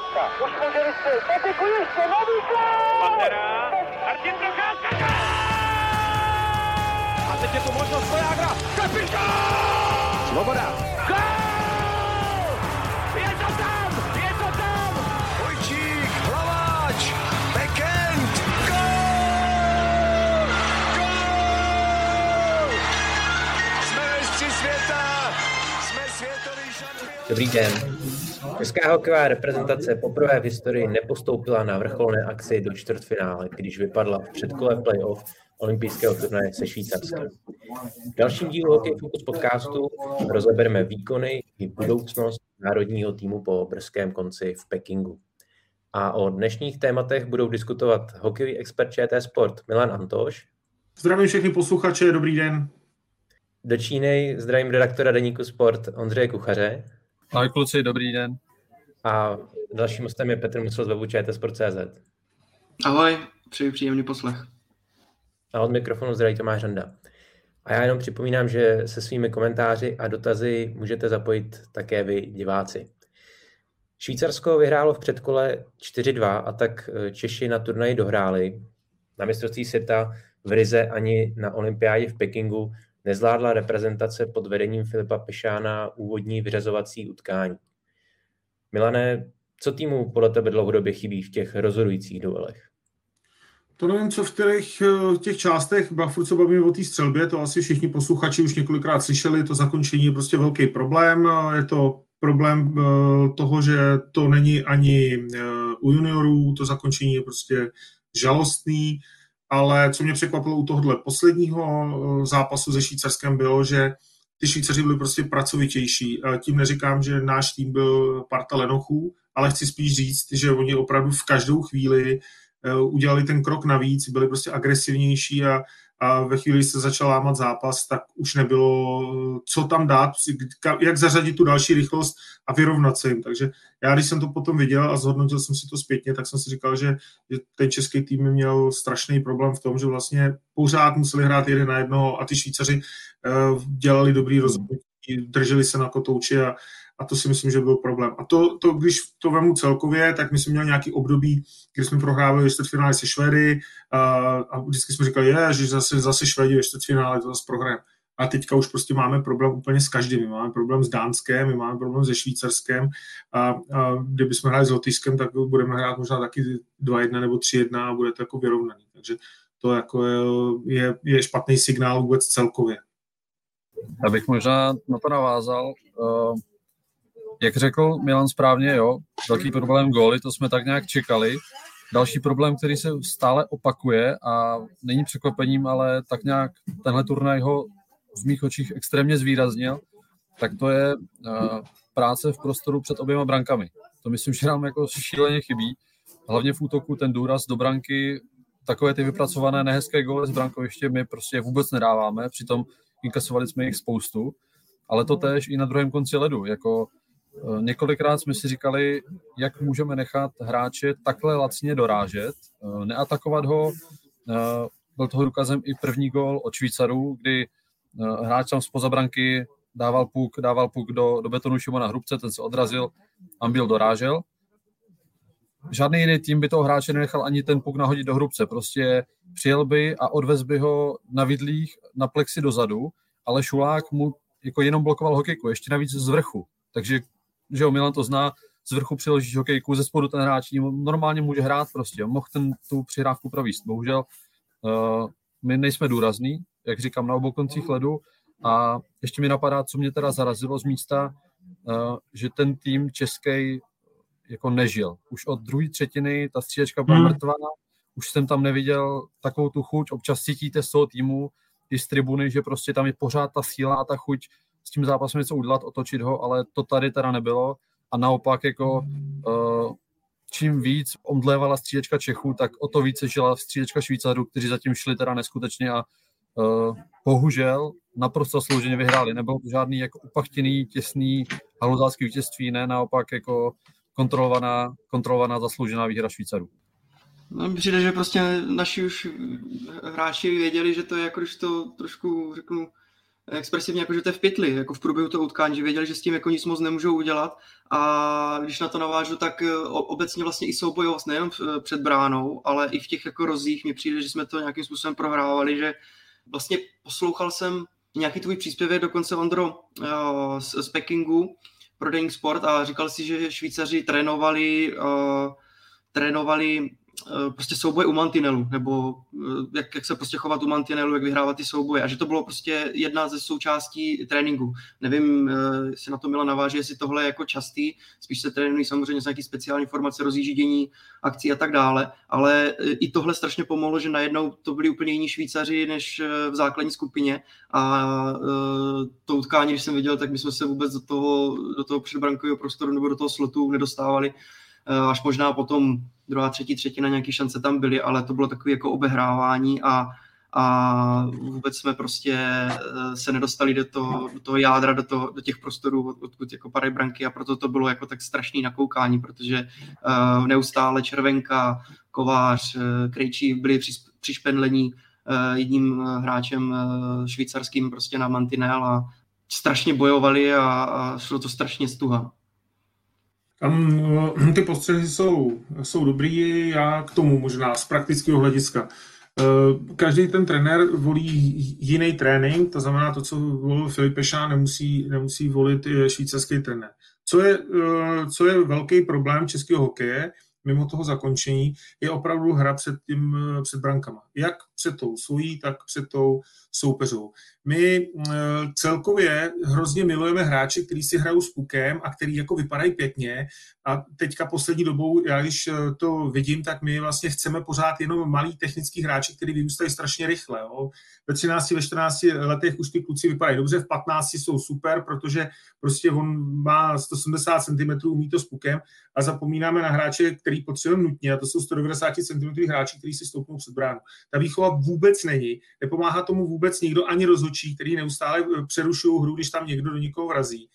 Procházka. Už může vystřelit. Patiku ještě, nový Pantera. Martin Procházka. A teď je tu možnost Vojágra. Kapitán! Svoboda. Gol! Je to tam! Je to tam! Vojčík, Hlaváč, Bekend, gol! Gol! Jsme mistři světa! Jsme světový šampion! Dobrý den. Česká hokejová reprezentace poprvé v historii nepostoupila na vrcholné akci do čtvrtfinále, když vypadla v předkole playoff olympijského turnaje se Švýcarskem. V dalším dílu Hokej Focus podcastu rozebereme výkony i budoucnost národního týmu po brzkém konci v Pekingu. A o dnešních tématech budou diskutovat hokejový expert ČT Sport Milan Antoš. Zdravím všechny posluchače, dobrý den. Do Číny zdravím redaktora deníku Sport Ondřeje Kuchaře. Ahoj kluci, dobrý den. A dalším hostem je Petr Musel z webu ČT Ahoj, přeji příjemný poslech. A od mikrofonu zdraví Tomáš Randa. A já jenom připomínám, že se svými komentáři a dotazy můžete zapojit také vy, diváci. Švýcarsko vyhrálo v předkole 4-2 a tak Češi na turnaji dohráli. Na mistrovství světa v Rize ani na olympiádě v Pekingu nezvládla reprezentace pod vedením Filipa Pešána úvodní vyřazovací utkání. Milané, co týmu podle tebe dlouhodobě chybí v těch rozhodujících duelech? To nevím, co v kterých těch částech, furt se bavíme o té střelbě, to asi všichni posluchači už několikrát slyšeli, to zakončení je prostě velký problém. Je to problém toho, že to není ani u juniorů, to zakončení je prostě žalostný, ale co mě překvapilo u tohohle posledního zápasu se Švýcarskem bylo, že ty Švýcaři byli prostě pracovitější. Tím neříkám, že náš tým byl parta lenochů, ale chci spíš říct, že oni opravdu v každou chvíli udělali ten krok navíc, byli prostě agresivnější a, a ve chvíli, kdy se začal lámat zápas, tak už nebylo co tam dát, jak zařadit tu další rychlost a vyrovnat se jim. Takže já, když jsem to potom viděl a zhodnotil jsem si to zpětně, tak jsem si říkal, že, že ten český tým měl strašný problém v tom, že vlastně pořád museli hrát jeden na jednoho a ty Švýcaři uh, dělali dobrý rozhodnutí, drželi se na kotouči a, a to si myslím, že byl problém. A to, to když to vemu celkově, tak my jsme měli nějaký období, kdy jsme prohrávali ve čtvrtfinále se Švedy a, a vždycky jsme říkali, je, že zase, zase Švedi ve čtvrtfinále, to zase prohrajeme. A teďka už prostě máme problém úplně s každým. My máme problém s Dánskem, my máme problém se Švýcarskem a, a kdyby jsme hráli s Lotyšskem, tak budeme hrát možná taky 2-1 nebo 3-1 a bude to jako vyrovnaný. Takže to jako je, je, je špatný signál vůbec celkově. Abych možná na to navázal. Uh jak řekl Milan správně, jo, velký problém góly, to jsme tak nějak čekali. Další problém, který se stále opakuje a není překvapením, ale tak nějak tenhle turnaj ho v mých očích extrémně zvýraznil, tak to je uh, práce v prostoru před oběma brankami. To myslím, že nám jako šíleně chybí. Hlavně v útoku ten důraz do branky, takové ty vypracované nehezké góly z brankoviště my prostě vůbec nedáváme, přitom inkasovali jsme jich spoustu, ale to též i na druhém konci ledu, jako Eh, několikrát jsme si říkali, jak můžeme nechat hráče takhle lacně dorážet, eh, neatakovat ho. Eh, byl toho důkazem i první gol od Švýcarů, kdy hráč tam spoza branky dával puk, dával puk do, do betonu Šimona Hrubce, ten se odrazil, byl dorážel. Žádný jiný tým by toho hráče nenechal ani ten puk nahodit do Hrubce. Prostě přijel by a odvez by ho na vidlích na plexi dozadu, ale Šulák mu jako jenom blokoval hokejku, ještě navíc z vrchu. Takže že jo, Milan to zná, z vrchu přiložíš hokejku, ze spodu ten hráč normálně může hrát prostě, mohl ten, tu přihrávku províst. Bohužel uh, my nejsme důrazní, jak říkám, na obou koncích ledu a ještě mi napadá, co mě teda zarazilo z místa, uh, že ten tým český jako nežil. Už od druhé třetiny ta střílečka byla hmm. mrtvá, už jsem tam neviděl takovou tu chuť, občas cítíte z toho týmu i z tribuny, že prostě tam je pořád ta síla a ta chuť s tím zápasem něco udělat, otočit ho, ale to tady teda nebylo a naopak jako uh, čím víc omdlévala střílečka Čechů, tak o to více žila střílečka Švýcarů, kteří zatím šli teda neskutečně a uh, bohužel naprosto slouženě vyhráli. Nebylo to žádný jako upachtěný, těsný haluzácký vítězství, ne naopak jako kontrolovaná, kontrolovaná zasloužená výhra Švýcarů. No, přijde, že prostě naši už hráči věděli, že to je jako když to trošku řeknu expresivně, jako že to je v pytli, jako v průběhu toho utkání, že věděli, že s tím jako nic moc nemůžou udělat. A když na to navážu, tak eh, obecně vlastně i soubojovost nejen před bránou, ale i v těch jako rozích mi přijde, že jsme to nějakým způsobem prohrávali, že vlastně poslouchal jsem nějaký tvůj příspěvek dokonce Ondro z, z Pekingu pro Sport a říkal si, že Švýcaři trénovali, trénovali Eh, prostě souboje u mantinelu, nebo eh, jak, jak se prostě chovat u mantinelu, jak vyhrávat ty souboje. A že to bylo prostě jedna ze součástí tréninku. Nevím, eh, jestli na to Mila naváže, jestli tohle je jako častý, spíš se trénují samozřejmě z nějaký speciální formace, rozjíždění akcí a tak dále, ale i tohle strašně pomohlo, že najednou to byli úplně jiní Švýcaři než v základní skupině a to utkání, když jsem viděl, tak my jsme se vůbec do toho, do toho předbrankového prostoru nebo do toho slotu nedostávali až možná potom druhá, třetí, třetina nějaké šance tam byly, ale to bylo takové jako obehrávání a, a vůbec jsme prostě eh, se nedostali do toho, do toho jádra, do, toho, do těch prostorů, odkud jako padají branky a proto to bylo jako tak strašný nakoukání, protože uh, neustále Červenka, Kovář, uh, Krejčí byli přišpenlení uh, jedním hráčem uh, švýcarským prostě na mantinel a strašně bojovali a, a šlo to strašně stuha. Tam eh, ty postřehy jsou, jsou dobrý, já k tomu možná z praktického hlediska. Eh, každý ten trenér volí jiný trénink, to znamená to, co volil Filip Peša, nemusí, nemusí volit švýcarský trenér. Co je, eh, co je velký problém českého hokeje, mimo toho zakončení, je opravdu hra před, tím, před brankama. Jak před tou svojí, tak před tou soupeřovou. My eh, celkově hrozně milujeme hráče, kteří si hrajou s pukem a který jako vypadají pěkně a teďka poslední dobou, já když eh, to vidím, tak my vlastně chceme pořád jenom malý technický hráči, který vyrůstají strašně rychle. Jo. Ve 13, ve 14 letech už ty kluci vypadají dobře, v 15 jsou super, protože prostě on má 170 cm, umí to s pukem a zapomínáme na hráče, který potřebujeme nutně a to jsou 190 cm hráči, kteří si stoupnou před bránu. Ta výchova vůbec není, nepomáhá tomu vůbec nikdo, ani rozhodčí, který neustále eh, přerušují hru, když tam někdo do někoho vrazí.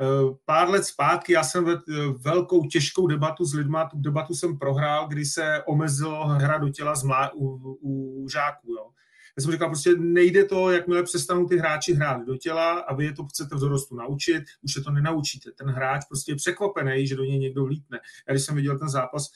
Eh, pár let zpátky já jsem eh, velkou těžkou debatu s lidma, tu debatu jsem prohrál, kdy se omezilo hra do těla z mlá, u, u žáků. Jo. Já jsem říkal, prostě nejde to, jakmile přestanou ty hráči hrát do těla a vy je to chcete v dorostu naučit, už se to nenaučíte. Ten hráč prostě je překvapený, že do něj někdo vlítne. Já když jsem viděl ten zápas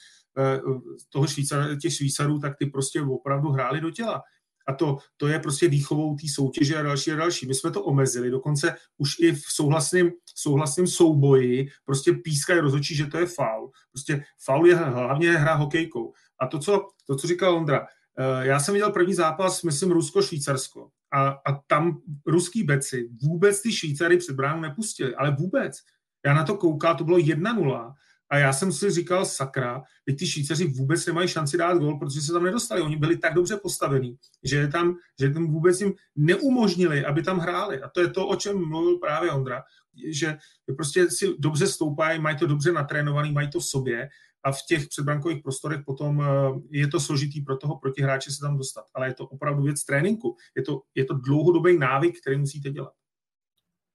toho Švýcar, těch Švýcarů, tak ty prostě opravdu hráli do těla. A to, to je prostě výchovou té soutěže a další a další. My jsme to omezili, dokonce už i v souhlasném, souhlasném souboji prostě pískají rozhodčí, že to je faul. Prostě faul je hlavně hra hokejkou. A to, co, to, co říkal Ondra, eh, já jsem viděl první zápas, myslím, Rusko-Švýcarsko. A, a tam ruský beci vůbec ty Švýcary před bránu nepustili, ale vůbec. Já na to koukal, to bylo 1-0 a já jsem si říkal, sakra, teď ty Švýcaři vůbec nemají šanci dát gol, protože se tam nedostali. Oni byli tak dobře postavení, že tam, že tam vůbec jim neumožnili, aby tam hráli. A to je to, o čem mluvil právě Ondra, že prostě si dobře stoupají, mají to dobře natrénovaný, mají to v sobě a v těch předbrankových prostorech potom eh, je to složitý pro toho protihráče se tam dostat. Ale je to opravdu věc tréninku. Je to, je to dlouhodobý návyk, který musíte dělat.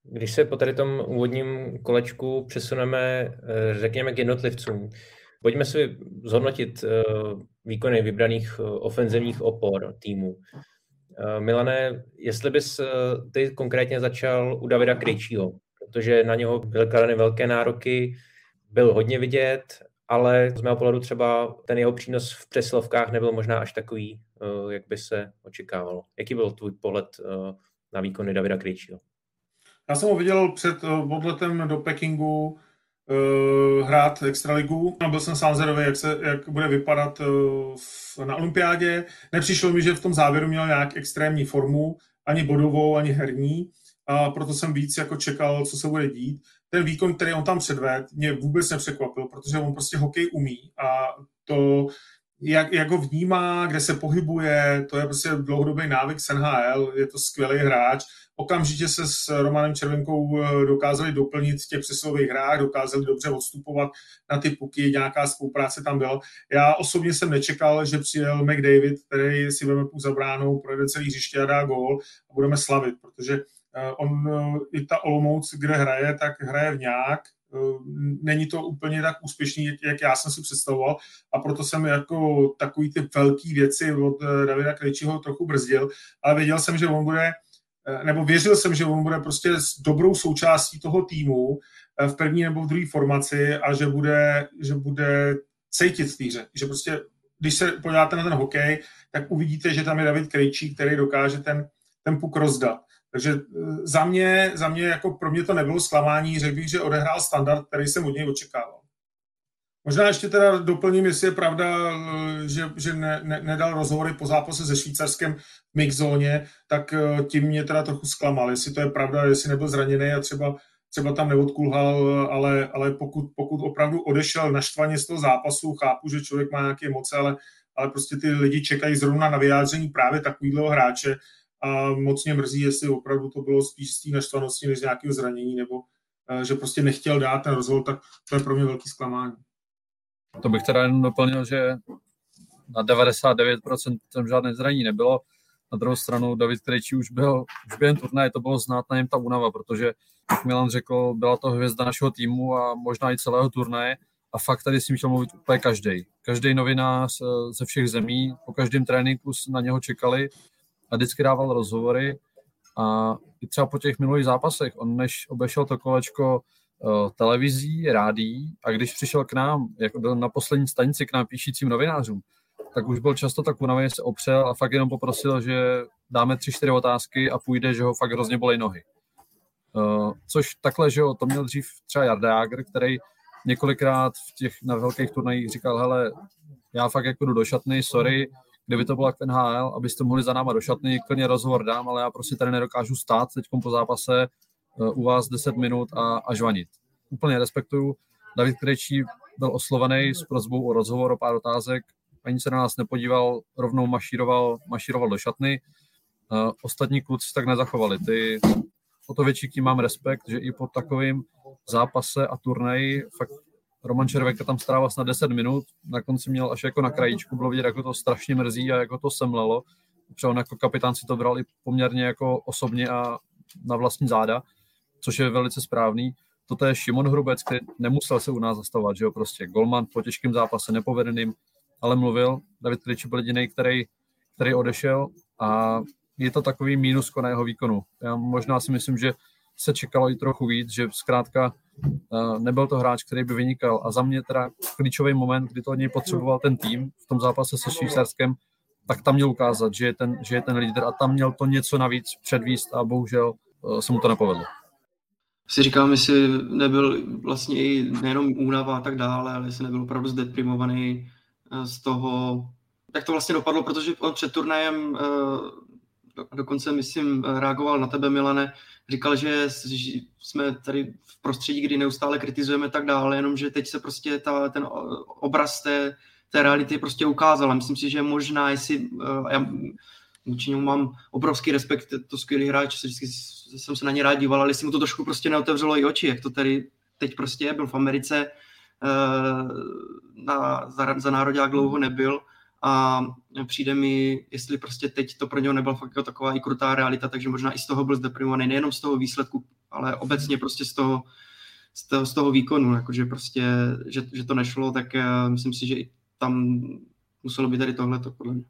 Když se po tady tom úvodním kolečku přesuneme, eh, řekněme, k jednotlivcům, pojďme si zhodnotit eh, výkony vybraných eh, ofenzivních opor týmu. Milane, jestli bys ty konkrétně začal u Davida Krejčího, protože na něho byly kladeny velké nároky, byl hodně vidět, ale z mého pohledu třeba ten jeho přínos v přeslovkách nebyl možná až takový, jak by se očekávalo. Jaký byl tvůj pohled na výkony Davida Krejčího? Já jsem ho viděl před eh, odletem do Pekingu uh, hrát extraligu. Byl jsem sám zvědavý, jak, se, jak bude vypadat uh, v, na olympiádě. Nepřišlo mi, že v tom závěru měl nějak extrémní formu, ani bodovou, ani herní. A proto jsem víc jako čekal, co se bude dít. Ten výkon, který on tam předvedl, mě vůbec nepřekvapil, protože on prostě hokej umí a to, jak, jak ho vnímá, kde se pohybuje, to je prostě dlouhodobý návyk z NHL, je to skvělý hráč Okamžitě se s Romanem Červenkou eh, dokázali doplnit v těch přesilových hrách, dokázali dobře odstupovat na ty puky, nějaká spolupráce tam byla. Já osobně jsem nečekal, že přijel McDavid, který si veme půl za bránou, projede celý hřiště a dá gól a budeme slavit, protože eh, on eh, i ta Olomouc, kde hraje, tak hraje v nějak, není to úplně tak úspěšný, jak já jsem si představoval a proto jsem jako takový ty velké věci od Davida Krejčího trochu brzdil, ale věděl jsem, že on bude nebo věřil jsem, že on bude prostě s dobrou součástí toho týmu eh, v první nebo v druhé formaci a že bude, že bude cítit v týře. Že prostě, když se podíváte na ten hokej, tak uvidíte, že tam je David Krejčí, který dokáže ten, ten puk rozdat. Takže za mě, za mě jako pro mě to nebylo zklamání, řekl bych, že odehrál standard, který jsem od něj očekával. Možná ještě teda doplním, jestli je pravda, že, že ne, ne, nedal rozhovory po zápase se Švýcarskem v mixzóně, tak eh, tím mě teda trochu zklamal. Jestli to je pravda, jestli nebyl zraněný a třeba, třeba tam neodkulhal, ale, ale pokud, pokud opravdu odešel naštvaně z toho zápasu, chápu, že člověk má nějaké emoce, ale, ale prostě ty lidi čekají zrovna na vyjádření právě takového hráče a moc mě mrzí, jestli opravdu to bylo spíš z té naštvanosti než z nějakého zranění, nebo eh, že prostě nechtěl dát ten rozhovor, tak to je pro mě velký zklamání. To bych teda jenom doplnil, že na 99% tam žádné zraní nebylo. Na druhou stranu David Krejčí už byl, už během turnaje to bylo znát na něm ta únava, protože, jak Milan řekl, byla to hvězda našeho týmu a možná i celého turnaje a fakt tady s ním chtěl mluvit úplně každý. Každý novinář eh, ze všech zemí, po každém tréninku na něho čekali a vždycky dával rozhovory a i třeba po těch minulých zápasech, on než obešel to kolečko televizí, rádií a když přišel k nám, jako na poslední stanici k nám píšícím novinářům, tak už byl často tak unavený, se opřel a fakt jenom poprosil, že dáme tři, čtyři otázky a půjde, že ho fakt hrozně bolej nohy. Uh, což takhle, že jo, to měl dřív třeba Jarda Jager, který několikrát v těch na velkých turnajích říkal, hele, já fakt jako jdu do šatny, sorry, kdyby to bylo jak NHL, abyste mohli za náma do šatny, klidně rozhovor dám, ale já prostě tady nedokážu stát teď po zápase, Eh, u vás 10 minut a, a žvanit. Úplně respektuju. David Krejčí byl oslovaný s prozbou o rozhovor, o pár otázek. Ani se na nás nepodíval, rovnou mašíroval, mašíroval do šatny. Uh, ostatní kluci tak nezachovali. Ty, o to větší tím mám respekt, že i po takovém zápase a turnaji fakt Roman Červek tam strávil na 10 minut, na konci měl až jako na krajíčku, bylo vidět, jako to strašně mrzí a jako to semlelo. Protože on jako kapitán si to bral i poměrně jako osobně a na vlastní záda což je velice správný. Toto je Šimon Hrubec, který nemusel se u nás zastavovat, že jo, prostě Golman po těžkém zápase nepovedeným, ale mluvil. David Klič byl jediný, který, který odešel a je to takový mínus na jeho výkonu. Já možná si myslím, že se čekalo i trochu víc, že zkrátka uh, nebyl to hráč, který by vynikal. A za mě teda klíčový moment, kdy to od něj potřeboval ten tým v tom zápase se Švýcarskem, tak tam měl ukázat, že je ten, že je ten lídr a tam měl to něco navíc předvíst a bohužel uh, se mu to nepovedlo si říkám, jestli nebyl vlastně i nejenom únava a tak dále, ale jestli nebyl opravdu zdeprimovaný eh, z toho, jak to vlastně dopadlo, protože on před turnajem eh, dokonce, myslím, reagoval na tebe, Milane, říkal, že jsme tady v prostředí, kdy neustále kritizujeme tak dále, jenomže teď se prostě ta, ten obraz té, té reality prostě ukázal. Myslím si, že možná, jestli, eh, já vůči němu mám obrovský respekt, to skvělý hráč, vždycky jsem se na ně rád díval, ale jestli mu to trošku prostě neotevřelo i oči, jak to tady teď prostě je, byl v Americe, eh, na, za, za národák dlouho nebyl a přijde mi, jestli prostě teď to pro něho nebyla fakt jako taková i krutá realita, takže možná i z toho byl zdeprimovaný, nejenom z toho výsledku, ale obecně prostě z toho, z toho, z toho výkonu, jakože prostě, že, že to nešlo, tak uh, myslím si, že i tam muselo být tady tohle podle mě.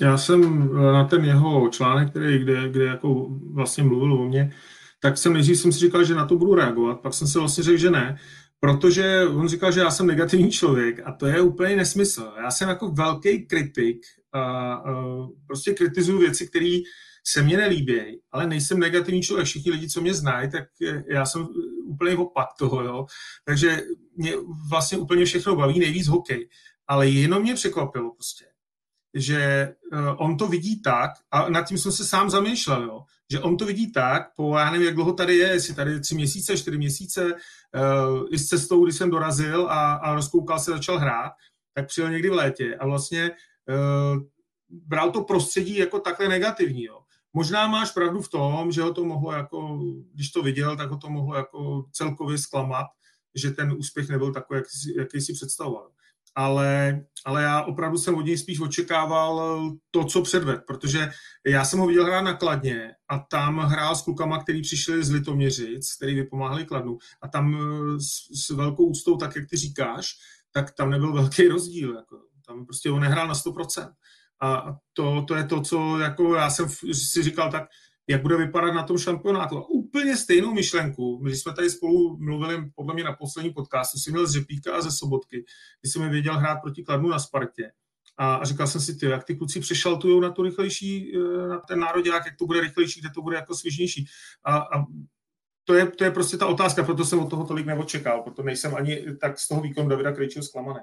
Já jsem eh, na ten jeho článek, který, kde, kde jako vlastně mluvil o mně, tak jsem nejdřív jsem si říkal, že na to budu reagovat, pak jsem si vlastně řekl, že ne, protože on říkal, že já jsem negativní člověk a to je úplně nesmysl. Já jsem jako velký kritik a, a prostě kritizuju věci, které se mně nelíbí, ale nejsem negativní člověk. Všichni lidi, co mě znají, tak já jsem úplně opak toho, jo. Takže mě vlastně úplně všechno baví, nejvíc hokej. Ale jenom mě překvapilo prostě, že eh, on to vidí tak, a nad tím jsem se sám zamýšlel, jo, že on to vidí tak, po já nevím, jak dlouho tady je, jestli tady tři měsíce, čtyři měsíce, uh, i s cestou, když jsem dorazil a, a rozkoukal se, začal hrát, tak přijel někdy v létě a vlastně uh, bral to prostředí jako takhle negativní, jo. Možná máš pravdu v tom, že ho to mohlo jako, když to viděl, tak ho to mohlo jako celkově zklamat, že ten úspěch nebyl takový, jaký, jaký si představoval ale, ale já opravdu jsem od něj spíš očekával to, co předved, protože já jsem ho viděl hrát na Kladně a tam hrál s klukama, který přišli z Litoměřic, který vypomáhali Kladnu a tam eh, s, s velkou úctou, tak jak ty říkáš, tak tam nebyl velký rozdíl. Jako. Tam prostě on nehrál na 100%. A to, to je to, co jako já jsem si říkal, tak jak bude vypadat na tom šampionátu. Úplně stejnou myšlenku, když jsme tady spolu mluvili, podle mě na poslední podcastu, jsem měl z Řepíka a ze Sobotky, když jsem je věděl hrát proti Kladnu na Spartě. A, a říkal jsem si, ty, jak ty kluci přešaltují na tu rychlejší, eh, na ten národák, jak to bude rychlejší, kde to bude jako svěžnější. A, a to je, to je prostě ta otázka, proto jsem od toho tolik neočekal, proto nejsem ani tak z toho výkonu Davida Krejčího zklamaný.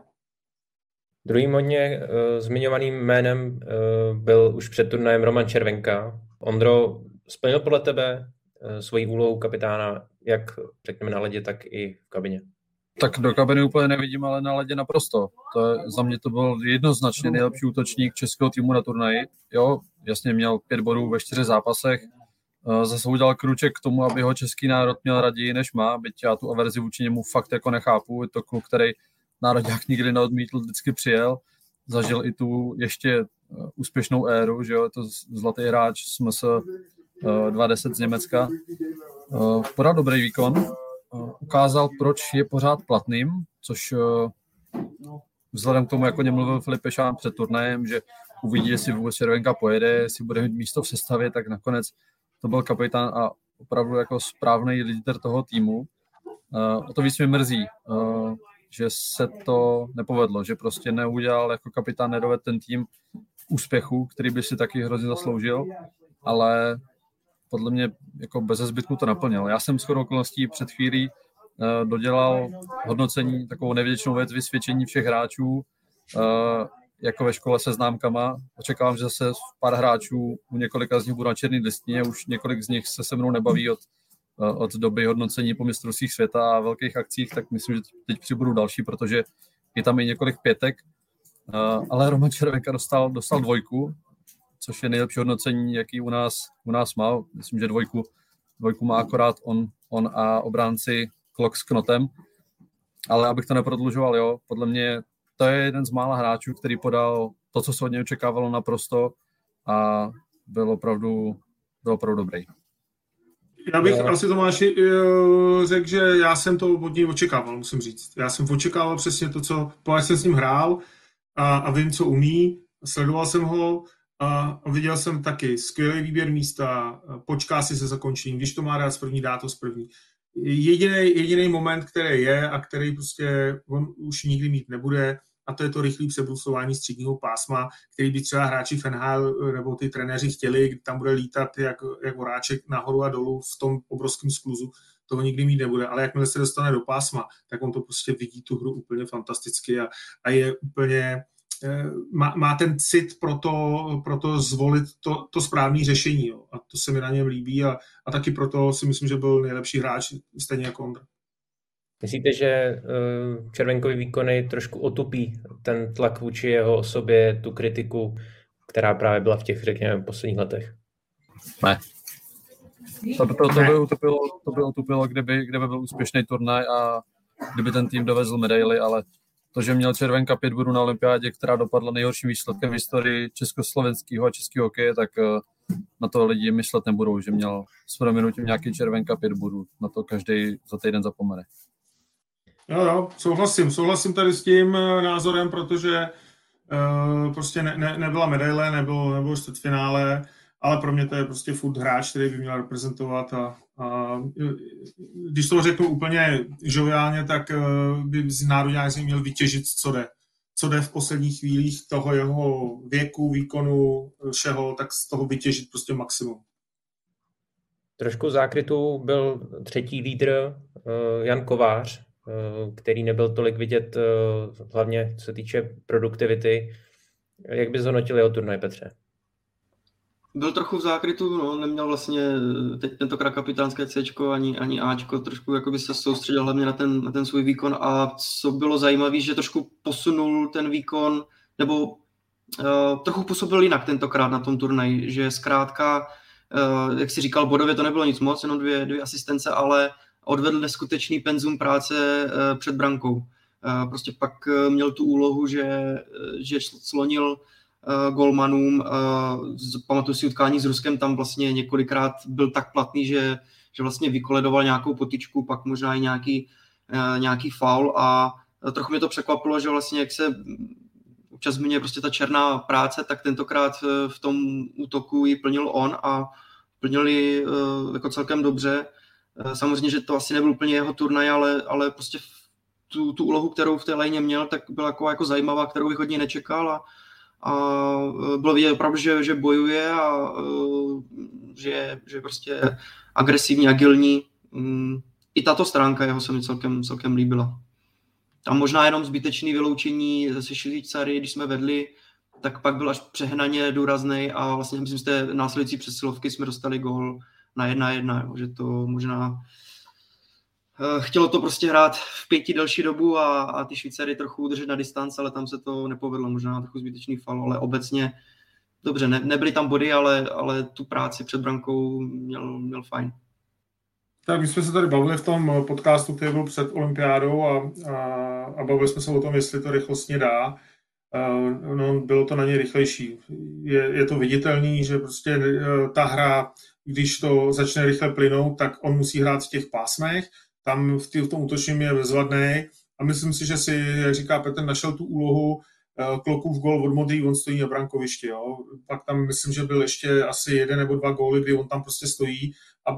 Druhým hodně uh, zmiňovaným jménem uh, byl už před turnajem Roman Červenka. Ondro, splnil podle tebe uh, svoji úlohu kapitána, jak řekněme na ledě, tak i v kabině? Tak do kabiny úplně nevidím, ale na ledě naprosto. To je, za mě to byl jednoznačně nejlepší útočník českého týmu na turnaji. Jo, jasně měl pět bodů ve čtyřech zápasech, zase udělal kruček k tomu, aby ho český národ měl raději, než má, byť já tu averzi vůči němu fakt jako nechápu. Je to kluk, který národák nikdy neodmítl, vždycky přijel, zažil i tu ještě eh, úspěšnou éru, že jo, to zlatý hráč jsme se 20 z Německa. Eh, podal dobrý výkon, eh, ukázal, proč je pořád platným, což vzhledem k tomu, jako něm mluvil Filip Pešán před turnajem, že uvidí, jestli vůbec Červenka pojede, jestli bude mít místo v sestavě, tak nakonec to byl kapitán a opravdu jako správný líder toho týmu. O to víc mi mrzí, že se to nepovedlo, že prostě neudělal jako kapitán Nedoved ten tým úspěchu, který by si taky hrozně zasloužil, ale podle mě jako bez zbytku to naplnil. Já jsem shodou okolností před chvílí uh, dodělal hodnocení, takovou nevěděčnou věc, vysvědčení všech hráčů, uh, jako ve škole se známkama. Očekávám, že zase pár hráčů, u několika z nich budu na černý listině, už několik z nich se se mnou nebaví od od doby hodnocení po mistrovstvích světa a velkých akcích, tak myslím, že teď přibudu další, protože je tam i několik pětek, ale Roman Červenka dostal, dostal dvojku, což je nejlepší hodnocení, jaký u nás, u nás má. Myslím, že dvojku, dvojku má akorát on, on a obránci Klok s Knotem. Ale abych to neprodlužoval, jo, podle mě to je jeden z mála hráčů, který podal to, co se od něj očekávalo naprosto a byl opravdu, byl opravdu dobrý. Já bych no. asi Tomáši eh, řekl, že já jsem to od něj očekával, musím říct. Já jsem očekával přesně to, co, pokud jsem s ním hrál a, a vím, co umí, sledoval jsem ho a, viděl jsem taky skvělý výběr místa, počká si se zakončením, když to má dát z první, dá to z první. Jediný, moment, který je a který prostě on už nikdy mít nebude, a to je to rychlé přebrusování středního pásma, který by třeba hráči Fenhal eh, nebo ty trenéři chtěli, kdy tam bude lítat jak, jak voráček nahoru a dolů v tom obrovském skluzu, toho nikdy mít nebude, ale jakmile se dostane do pásma, tak on to prostě vidí tu hru úplně fantasticky a, a je úplně, má, má ten cit pro to, pro to zvolit to, to správné řešení. Jo. A to se mi na něm líbí a, a taky proto si myslím, že byl nejlepší hráč, stejně jako Ondra. Myslíte, že eh, červenkový výkony trošku otupí ten tlak vůči jeho osobě, tu kritiku, která právě byla v těch, řekněme, posledních letech? Ne. To, to, to, by utopilo, to by utopilo, kdyby, kdyby byl úspěšný turnaj a kdyby ten tým dovezl medaily, ale to, že měl Červenka pět bodů na olympiádě, která dopadla nejhorším výsledkem v historii československého a českého hokeje, tak eh, na to lidi myslet nebudou, že měl s proměnutím nějaký Červenka pět bodů. Na to každý za týden zapomene. Jo, jo, souhlasím, souhlasím tady s tím eh, názorem, protože uh, prostě ne, ne, nebyla medaile, nebylo, nebylo finále, ale pro mě to je prostě furt hráč, který by měl reprezentovat a když to řeknu úplně žoviálně, tak uh, by z národňák měl vytěžit, co jde. Co jde v posledních chvílích toho jeho věku, výkonu, všeho, tak z toho vytěžit prostě maximum. Trošku zákrytu byl třetí lídr Jan Kovář, který nebyl tolik vidět, hlavně co se týče produktivity. Jak by zhodnotil jeho turnaj, Petře? Byl trochu v zákrytu, no, neměl vlastně eh, teď tentokrát kapitánské C ani, ani Ačko, trošku jako by se soustředil hlavně na ten, na ten svůj výkon a co bylo zajímavé, že trošku posunul ten výkon, nebo uh, trochu působil jinak tentokrát na tom turnaji, že zkrátka, uh, jak si říkal, bodově to nebylo nic moc, jenom dvě, dvě asistence, ale odvedl neskutečný penzum práce eh, před brankou. Eh, prostě pak eh, měl tu úlohu, že, že slonil golmanům, pamatuju si utkání s Ruskem, tam vlastně několikrát byl tak platný, že, že vlastně vykoledoval nějakou potičku, pak možná i nějaký, nějaký faul a trochu mě to překvapilo, že vlastně jak se občas zmiňuje prostě ta černá práce, tak tentokrát v tom útoku ji plnil on a plnili uh, jako celkem dobře. Uh, samozřejmě, že to asi nebyl úplně jeho turnaj, ale, ale prostě tu, tu úlohu, kterou v té léně měl, tak byla jako, jako zajímavá, kterou bych hodně nečekal a, a bylo vidět opravdu, že, že bojuje a uh, že, že je prostě agresivní, agilní. Um, I tato stránka jeho se mi celkem, celkem líbila. Tam možná jenom zbytečný vyloučení ze Švýcary, když jsme vedli, tak pak byl až přehnaně důrazný a vlastně myslím, že z té následující přesilovky jsme dostali gol na jedna jedna, že to možná chtělo to prostě hrát v pěti delší dobu a, a ty Švýcary trochu udržet na distanc, ale tam se to nepovedlo, možná trochu zbytečný fal, ale obecně dobře, ne, nebyly tam body, ale, ale tu práci před brankou měl, měl fajn. Tak my jsme se tady bavili v tom podcastu, který byl před olympiádou a, a, a bavili jsme se o tom, jestli to rychlostně dá. Uh, no, bylo to na ně rychlejší. Je, je to viditelný, že prostě uh, ta hra, když to začne rychle plynout, tak on musí hrát v těch pásmech, tam v, tý, v tom útočním je bezvadný a myslím si, že si, jak říká Petr, našel tu úlohu uh, klokův gol od Modrý, on stojí na brankovišti. Jo. Pak tam myslím, že byl ještě asi jeden nebo dva góly, kdy on tam prostě stojí a,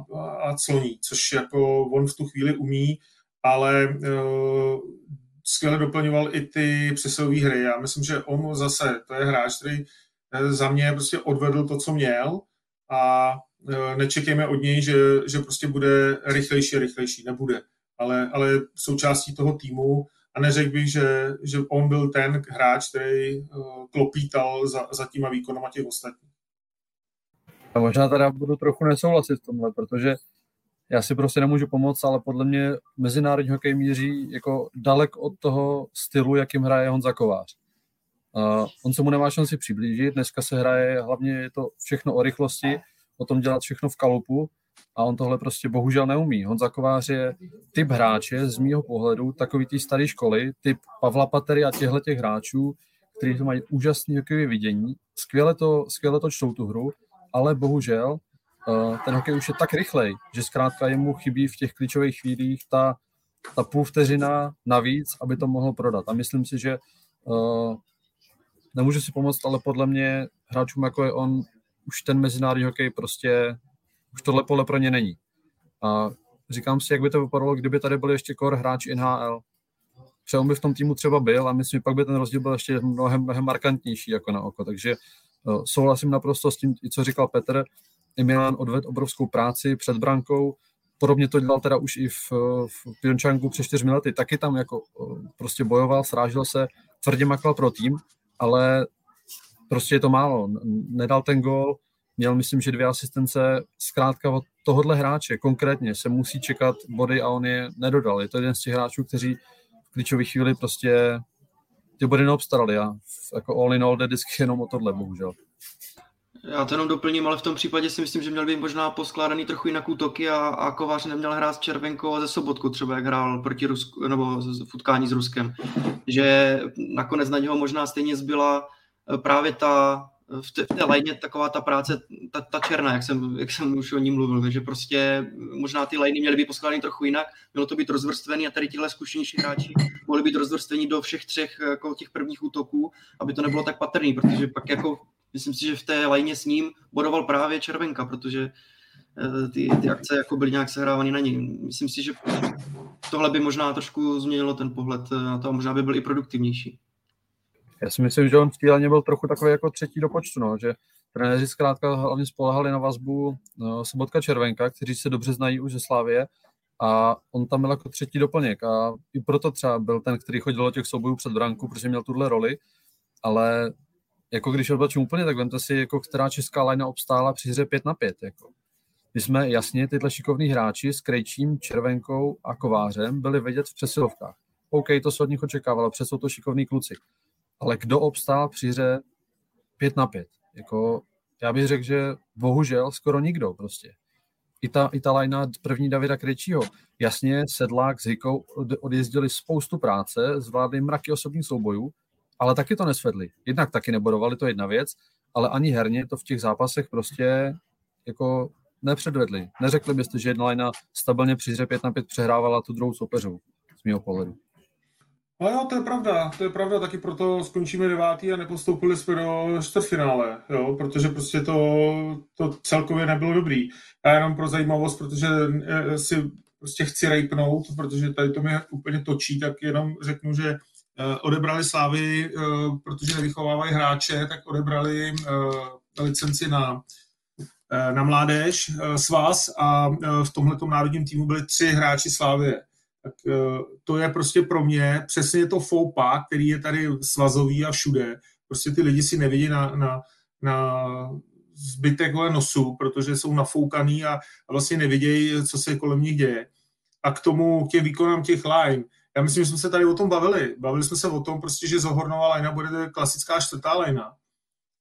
a cloní, což jako on v tu chvíli umí, ale uh, skvěle doplňoval i ty přesilové hry. Já myslím, že on zase, to je hráč, který eh, za mě prostě odvedl to, co měl a eh, nečekejme od něj, že, že prostě bude rychlejší a rychlejší. Nebude. Ale, ale součástí toho týmu a neřekl bych, že, že on byl ten hráč, který klopítal za, za těma výkonama těch ostatních. A možná teda budu trochu nesouhlasit v tomhle, protože já si prostě nemůžu pomoct, ale podle mě mezinárodní hokej míří jako dalek od toho stylu, jakým hraje Honza Kovář. Uh, on se mu nemá šanci přiblížit, dneska se hraje, hlavně je to všechno o rychlosti, o tom dělat všechno v kalupu a on tohle prostě bohužel neumí. Honza Kovář je typ hráče z mýho pohledu, takový ty staré školy, typ Pavla Patery a těchto těch hráčů, kteří to mají úžasný hokejové vidění, skvěle to, skvěle to čtou tu hru, ale bohužel uh, ten hokej už je tak rychlej, že zkrátka jemu chybí v těch klíčových chvílích ta, ta půl vteřina navíc, aby to mohl prodat. A myslím si, že uh, nemůžu si pomoct, ale podle mě hráčům jako je on, už ten mezinárodní hokej prostě, už tohle pole pro ně není. A říkám si, jak by to vypadalo, kdyby tady byl ještě kor hráč NHL. On by v tom týmu třeba byl a myslím, že pak by ten rozdíl byl ještě mnohem, mnohem markantnější jako na oko. Takže No, souhlasím naprosto s tím, co říkal Petr. I Milan odvedl obrovskou práci před brankou. Podobně to dělal teda už i v, v Pyeongchangu před čtyřmi lety. Taky tam jako prostě bojoval, srážel se, tvrdě makal pro tým, ale prostě je to málo. Nedal ten gol, měl myslím, že dvě asistence. Zkrátka od tohohle hráče konkrétně se musí čekat body a on je nedodal. Je to jeden z těch hráčů, kteří v klíčové chvíli prostě ty body neobstarali a jako all in all jde jenom o tohle, bohužel. Já to jenom doplním, ale v tom případě si myslím, že měl být možná poskládaný trochu jinak útoky a, a Kovář neměl hrát s Červenkou a ze Sobotku třeba, jak hrál proti Rusku, nebo v utkání s Ruskem. Že nakonec na něho možná stejně zbyla právě ta v té, v té lajně taková ta práce, ta, ta černá, jak jsem, jak jsem už o ní mluvil, takže prostě možná ty lajny měly být poskládány trochu jinak, mělo to být rozvrstvený a tady tihle zkušenější hráči mohli být rozvrstvení do všech třech jako těch prvních útoků, aby to nebylo tak patrný, protože pak jako myslím si, že v té lajně s ním bodoval právě Červenka, protože eh, ty, ty akce jako byly nějak sehrávány na něj. Myslím si, že tohle by možná trošku změnilo ten pohled na to a možná by byl i produktivnější. Já si myslím, že on v týleně byl trochu takový jako třetí do počtu, no, že trenéři zkrátka hlavně spolehali na vazbu no, Sobotka Červenka, kteří se dobře znají už ze Slávě a on tam byl jako třetí doplněk a i proto třeba byl ten, který chodil do těch soubojů před branku, protože měl tuhle roli, ale jako když odbačím úplně, tak vemte si, jako která česká lajna obstála při hře 5 na 5. Jako. My jsme jasně tyhle šikovní hráči s Krejčím, Červenkou a Kovářem byli vidět v přesilovkách. OK, to se od nich očekávalo, přes to šikovní kluci ale kdo obstál při hře 5 na 5? Jako, já bych řekl, že bohužel skoro nikdo prostě. I ta, i ta lajna první Davida Krejčího. Jasně, Sedlák s Hikou odjezdili spoustu práce, zvládli mraky osobních soubojů, ale taky to nesvedli. Jednak taky nebodovali, to je jedna věc, ale ani herně to v těch zápasech prostě jako nepředvedli. Neřekli byste, že jedna lajna stabilně při hře 5 na 5 přehrávala tu druhou soupeřovou, z mého pohledu. No jo, to je pravda, to je pravda, taky proto skončíme devátý a nepostoupili jsme do čtvrtfinále, jo, protože prostě to, to celkově nebylo dobrý. A jenom pro zajímavost, protože eh, si prostě chci rejpnout, protože tady to mě úplně točí, tak jenom řeknu, že eh, odebrali Slávy, protože nevychovávají hráče, tak odebrali licenci na, na mládež svaz a v tomhle národním týmu byli tři hráči Slávy tak eh, to je prostě pro mě přesně to foupa, který je tady svazový a všude. Prostě ty lidi si nevidí na, na, na zbytek nosu, protože jsou nafoukaný a, a vlastně nevidějí, co se kolem nich děje. A k tomu, k těm výkonám těch line, já myslím, že jsme se tady o tom bavili. Bavili jsme se o tom, prostě, že Zohornová linea bude klasická čtvrtá linea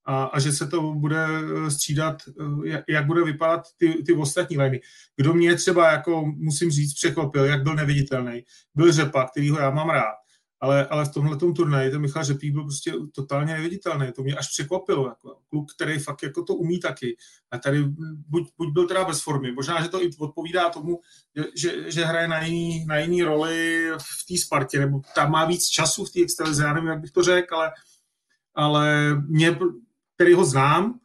a, a že se to bude eh, střídat, eh, jak bude vypadat ty, ty ostatní liny. Kdo mě třeba, jako musím říct, překvapil, jak byl neviditelný, byl Řepa, kterýho já mám rád, ale, ale v tomhle turnaji ten Michal Řepík byl prostě totálně neviditelný. To mě až překvapilo. Jako, kluk, který fakt jako to umí taky. A tady buď, buď byl teda bez formy. Možná, že to i odpovídá tomu, že, že hraje na jiný, na jiný roli v té Spartě, nebo tam má víc času v té extralize. Já nevím, jak bych to řekl, ale, ale mě který ho znám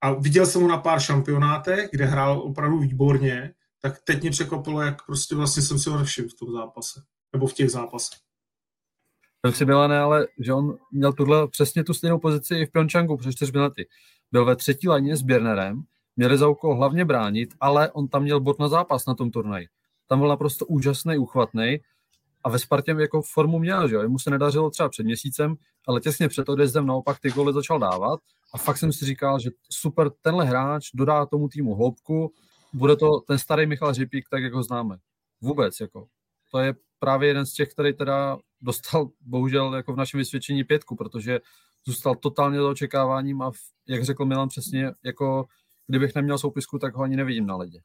a viděl jsem ho na pár šampionátech, kde hrál opravdu výborně, tak teď mě překvapilo, jak prostě vlastně jsem si ho nevšiml v tom zápase, nebo v těch zápasech. Byl si Milane, ale že on měl tuhle přesně tu stejnou pozici i v Pyeongchangu před čtyřmi lety. Byl ve třetí laně s Běrnerem, měli za úkol hlavně bránit, ale on tam měl bod na zápas na tom turnaji. Tam byl naprosto úžasný, uchvatný a ve Spartě jako formu měl, že jo? Jemu se nedařilo třeba před měsícem, ale těsně před odjezdem naopak ty goly začal dávat a fakt jsem si říkal, že super, tenhle hráč dodá tomu týmu hloubku, bude to ten starý Michal Řipík, tak jak ho známe. Vůbec, jako. To je právě jeden z těch, který teda dostal bohužel jako v našem vysvědčení pětku, protože zůstal totálně za očekáváním a jak řekl Milan přesně, jako kdybych neměl soupisku, tak ho ani nevidím na ledě.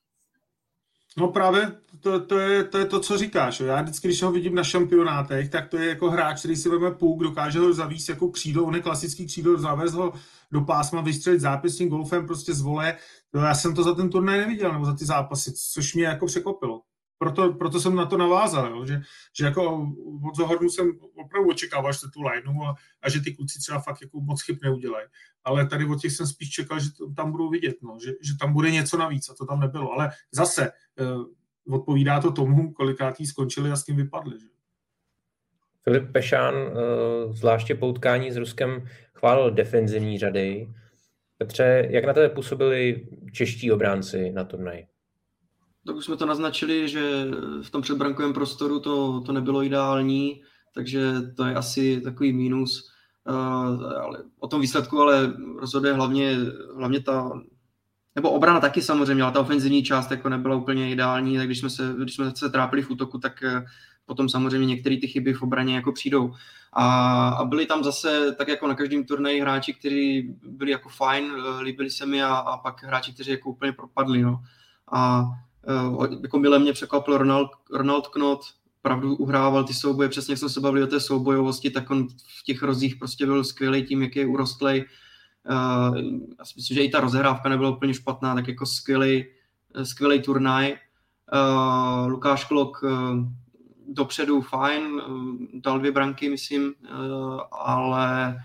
No právě to, to, je, to je to, co říkáš. Já vždycky, když ho vidím na šampionátech, tak to je jako hráč, který si veme půk, dokáže ho zavíst jako křídlo, on je klasický křídlo, zavést ho do pásma, vystřelit zápisním golfem prostě z vole. No, já jsem to za ten turnaj neviděl, nebo za ty zápasy, což mě jako překvapilo. Proto, proto jsem na to navázal, jo, že, že jako od Zohornu jsem opravdu očekával, že tu lineu a, a, že ty kluci třeba fakt jako moc chyb neudělají. Ale tady od těch jsem spíš čekal, že to tam budou vidět, no, že, že tam bude něco navíc a to tam nebylo. Ale zase eh, odpovídá to tomu, kolikátý skončili a s tím vypadli. Že? Filip Pešán, eh, zvláště poutkání s Ruskem, chválil defenzivní řady. Petře, jak na tebe působili čeští obránci na turnaji? Tak už jsme to naznačili, že v tom předbrankovém prostoru to, to nebylo ideální, takže to je asi takový mínus. Uh, ale o tom výsledku ale rozhoduje hlavně, hlavně ta, nebo obrana taky samozřejmě, ale ta ofenzivní část jako nebyla úplně ideální, tak když jsme se, když jsme se trápili v útoku, tak eh, potom samozřejmě některé ty chyby v obraně jako přijdou. A, a byli tam zase, tak jako na každém turnaji, hráči, kteří byli jako fajn, eh, líbili se mi a, a pak hráči, kteří jako úplně propadli. No. A uh, jako milé mě překvapil Ronald, Ronald Knot, opravdu uhrával ty souboje, přesně jak jsme se bavili o té soubojovosti, tak on v těch rozích prostě byl skvělý tím, jak je urostlej. Uh, já si myslím, že i ta rozehrávka nebyla úplně špatná, tak jako skvělý, skvělý turnaj. Uh, Lukáš Klok dopředu fajn, dal dvě branky, myslím, ale